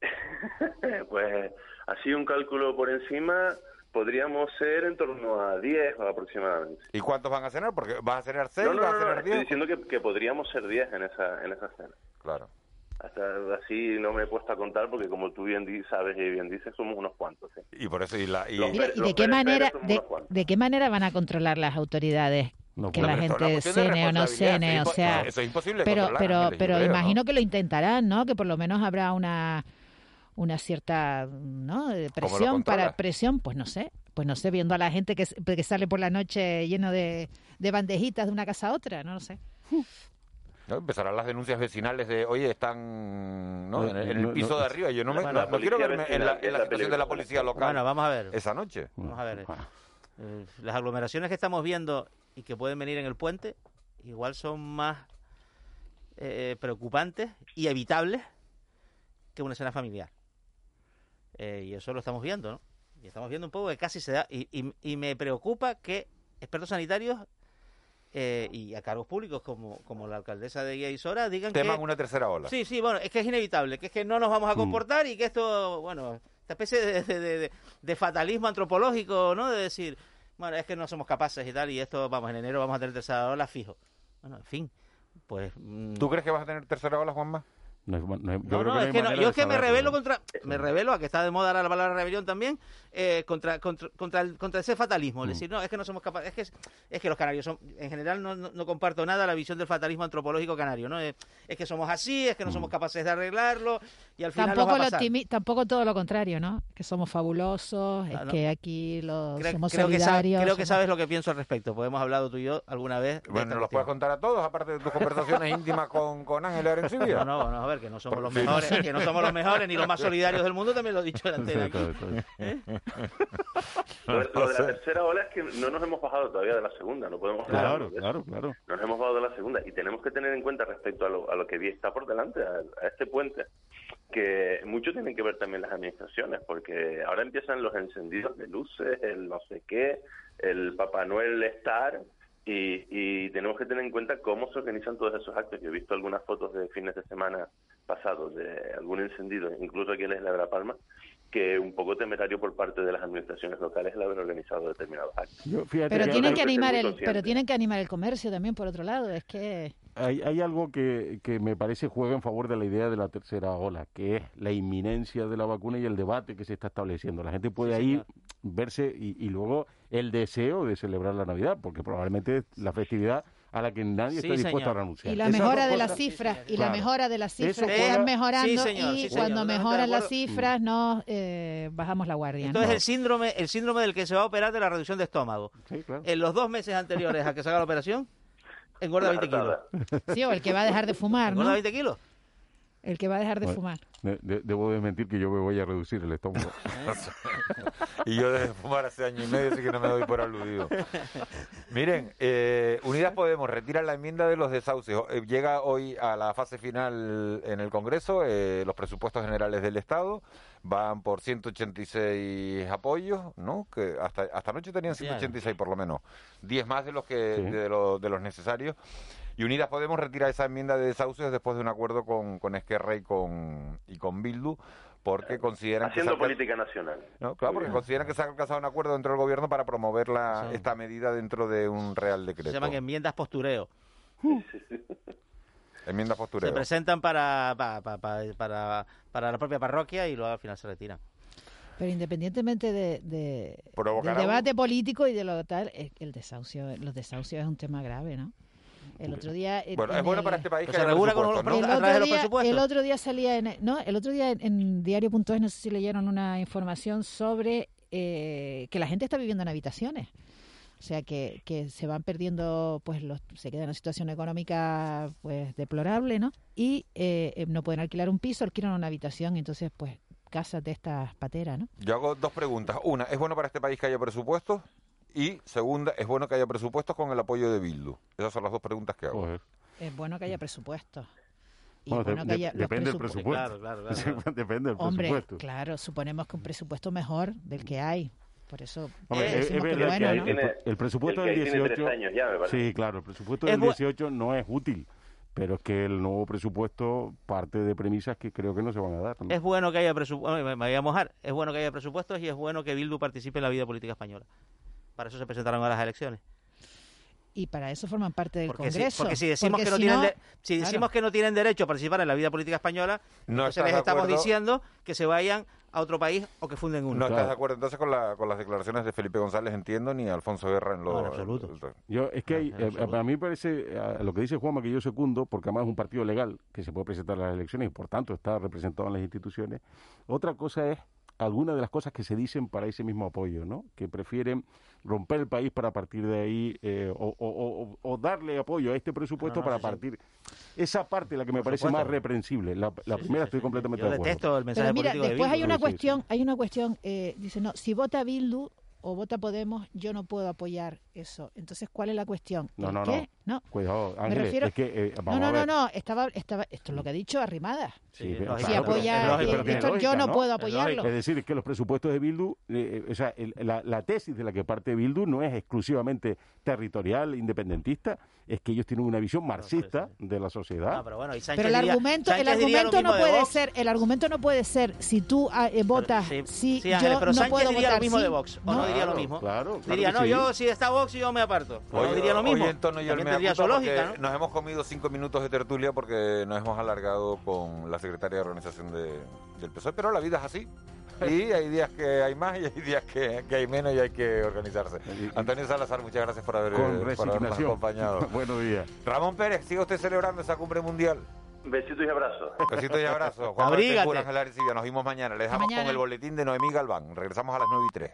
pues así un cálculo por encima podríamos ser en torno a 10 aproximadamente. ¿Y cuántos van a cenar? Porque vas a cenar 6, No, no, vas a no, no, cenar estoy 10. diciendo que, que podríamos ser 10 en esa en esa cena. Claro. Hasta así no me he puesto a contar porque como tú bien di- sabes y bien dices somos unos cuantos. ¿sí? Y por eso y la y, Los Mira, Pérez- ¿y los de qué manera, de, qué manera van a controlar las autoridades No, que la gente cene o no cene? eso O es sea, eso es imposible pero, pero, pero creo, ¿no? imagino que lo intentarán, ¿no? Que por lo menos habrá una una cierta no de presión para presión pues no sé pues no sé viendo a la gente que, que sale por la noche lleno de, de bandejitas de una casa a otra no lo sé ¿no? Empezarán las denuncias vecinales de, oye, están ¿no? No, en, el- en el no, piso no. de arriba. Yo no, me, Bueno, no- no quiero verme en la, en la es la situación de la policía local Bueno, vamos a ver. esa noche. Vamos a ver. Eh, las aglomeraciones que estamos viendo y que pueden venir en el puente igual son más eh, preocupantes y evitables que una escena familiar. Eh, y eso lo estamos viendo, ¿no? Y estamos viendo un poco que casi se da. Y, y- y me preocupa que expertos sanitarios eh, y a cargos públicos como, como la alcaldesa de Guía y Sora digan Teman que... una tercera ola. Sí, sí, bueno, es que es inevitable, que es que no nos vamos a comportar y que esto, bueno, esta especie de, de- de- de fatalismo antropológico, ¿no? De decir, bueno, es que no somos capaces y tal, y esto, vamos, en enero vamos a tener tercera ola fijo. Bueno, en fin, pues... mm, ¿Tú crees que vas a tener tercera ola, Juanma? No es- no es- yo no, creo no, que es que yo es que me revelo contra, me revelo, a que está de moda ahora la palabra rebelión también, eh, contra, contra, contra, el- contra ese fatalismo, es decir, no, es que no somos capaces, es que, es, que los canarios son, en general no, no, no comparto nada la visión del fatalismo antropológico canario, ¿no? Es, es que somos así, es que no somos capaces de arreglarlo, y al final nos tampoco va a lo pasar. optimi- tampoco todo lo contrario no que somos fabulosos Ah, es no. que aquí los Creo, somos creo que solidarios creo que somos- sabes lo que pienso al respecto, pues hemos hablado tú y yo alguna vez. Bueno, ¿nos los puedes contar a todos, aparte de tus conversaciones íntimas con, con Ángel Arencibia? No, no, no, a ver, que no somos los Porque- mejores, que no somos los mejores ni los más solidarios del mundo, también lo he dicho en antena aquí. ¿Eh? Lo, de- lo de la tercera ola es que no nos hemos bajado todavía de la segunda, no podemos Claro, de claro, claro. No nos hemos bajado de la segunda y tenemos que tener en cuenta respecto a lo, a lo que está por delante, a, a este puente, que mucho tienen que ver también las administraciones, porque ahora empiezan los encendidos de luces, el no sé qué, el Papá Noel Star, y, y tenemos que tener en cuenta cómo se organizan todos esos actos. Yo he visto algunas fotos de fines de semana pasados de algún encendido, incluso aquí en la Isla de La Palma, que un poco temerario por parte de las administraciones locales el haber organizado determinados actos. Yo, fíjate pero tienen que animar el pero tienen que animar el comercio también por otro lado es que Hay, hay algo que, que me parece juega en favor de la idea de la tercera ola, que es la inminencia de la vacuna y el debate que se está estableciendo. La gente puede Sí, ahí señor. Verse y, y luego el deseo de celebrar la Navidad, porque probablemente es la festividad a la que nadie Sí, está dispuesto señor. a renunciar. y la mejora de las cifras y la Claro. mejora de las cifras que Sí, mejorando señor, y cuando mejoran las cifras no eh, bajamos la guardia Esto ¿no? es el síndrome, el síndrome del que se va a operar de la reducción de estómago. Sí, claro. En los dos meses anteriores a que se haga la operación, engorda 20 kilos. sí o el que va a dejar de fumar ¿Engorda no 20 kilos? El que va a dejar de Bueno, fumar de- de- debo desmentir que yo me voy a reducir el estómago. y yo dejé de fumar hace año y medio, así que no me doy por aludido. Miren, eh, Unidas Podemos retira la enmienda de los desahucios. Eh, llega hoy a la fase final en el Congreso, eh, los presupuestos generales del Estado van por 186 apoyos, ¿no? Que hasta, hasta anoche tenían Sí, 186 por lo menos, 10 más de los que Sí. de, lo- de los necesarios. Y Unidas Podemos retira esa enmienda de desahucios después de un acuerdo con, con Esquerra y con, y con Bildu porque consideran Haciendo que se política nacional. No, claro, porque consideran que se ha alcanzado un acuerdo dentro del gobierno para promover la, Sí. esta medida dentro de un real Se decreto. llaman enmiendas postureo. Enmienda postureo. Se presentan para, pa- pa- pa- para, para la propia parroquia y luego al final se retiran. Pero independientemente de, de- del un- debate político y de lo tal, el desahucio, los desahucios es un tema grave, ¿no? El otro día en- Bueno, en es bueno el- para este país que se haya regula con presupuesto, los ¿no? a el través de otro, los día, presupuestos. el otro día salía en no el otro día en, en diario.es no sé si leyeron una información sobre eh, que la gente está viviendo en habitaciones o sea que, que se van perdiendo pues los se queda en una situación económica pues deplorable no y eh, eh, no pueden alquilar un piso alquilan una habitación entonces pues casas de estas pateras no Yo hago dos preguntas. Una, ¿es bueno para este país que haya presupuestos? Y segunda, ¿es bueno que haya presupuestos con el apoyo de Bildu? Esas son las dos preguntas que hago. es bueno que haya presupuestos y Bueno, bueno de- que haya depende del presupu- presupuesto. Claro, claro, claro, claro. depende del Hombre, presupuesto. claro, suponemos que un presupuesto mejor del que hay. Por eso Hombre, eh, es, es que verdad que bueno, hay- ¿no? el, el presupuesto el que del tiene 18... tres años ya, sí, claro, el presupuesto Es del bu- 18 no es útil, pero es que el nuevo presupuesto parte de premisas que creo que no se van a dar. ¿no? Es bueno que haya presupuestos, me, me voy a mojar, es bueno que haya presupuestos y es bueno que Bildu participe en la vida política española. Para eso se presentaron a las elecciones. Y para eso forman parte del Porque si, Congreso. porque si decimos, Porque que, no si tienen no- de- si claro. decimos que no tienen derecho a participar en la vida política española, No entonces les estamos diciendo que se vayan a otro país o que funden uno. No estás de acuerdo entonces con, la- con las declaraciones de Felipe González, entiendo, ni Alfonso Guerra en lo... No, en absoluto. Yo, es que hay, eh, absoluto. para mí parece, eh, lo que dice Juanma, que yo secundo, porque además es un partido legal que se puede presentar a las elecciones y por tanto está representado en las instituciones. Otra cosa es algunas de las cosas que se dicen para ese mismo apoyo, ¿no? Que prefieren romper el país para partir de ahí eh, o, o- o- o darle apoyo a este presupuesto No, no, para sí, sí. partir. Esa parte la que me Por parece supuesto. más reprensible. La, la primera estoy completamente Yo de acuerdo. detesto el mensaje Pero mira, político de después hay Bildu. una cuestión, hay una cuestión, eh, dice, no, si vota Bildu o vota Podemos, yo no puedo apoyar eso. Entonces, ¿cuál es la cuestión? No, ¿El no, qué? no. No. Cuidado, Me Ángeles, refiero- es que eh, No, vamos no, a no, ver. no, estaba, estaba, esto es lo que ha dicho Arrimada. Sí, Si pero- apoya, pero esto yo no puedo apoyarlo. Es decir, que los presupuestos de Bildu, eh, eh, o sea, el- la, la tesis de la que parte Bildu no es exclusivamente territorial, independentista, es que ellos tienen una visión marxista de la sociedad. Ah, pero bueno, y Sánchez Pero el diría- argumento, el Sánchez argumento no puede Vox. ser, el argumento no puede ser si tú ah, eh, votas, Sí, si Ángeles, yo pero no Sánchez puedo diría votar lo mismo sí. de Vox, o no, diría lo mismo. Diría, no, yo si está Vox yo me aparto. O no Hoy- diría lo mismo. Nos hemos comido cinco minutos de tertulia porque nos hemos alargado con la secretaria de organización de- del PSOE, pero la vida es así. Y hay días que hay más y hay días que, que hay menos y hay que organizarse. Antonio Salazar, muchas gracias por, haber, por habernos acompañado. Buenos días. Ramón Pérez, ¿sigue usted celebrando esa cumbre mundial? Besitos y abrazos. Besitos y abrazos. Juan Abrígate. Ángel Arcilla, nos vemos mañana. Le dejamos Mañana. con el boletín de Noemí Galván. Regresamos a las 9 y 3.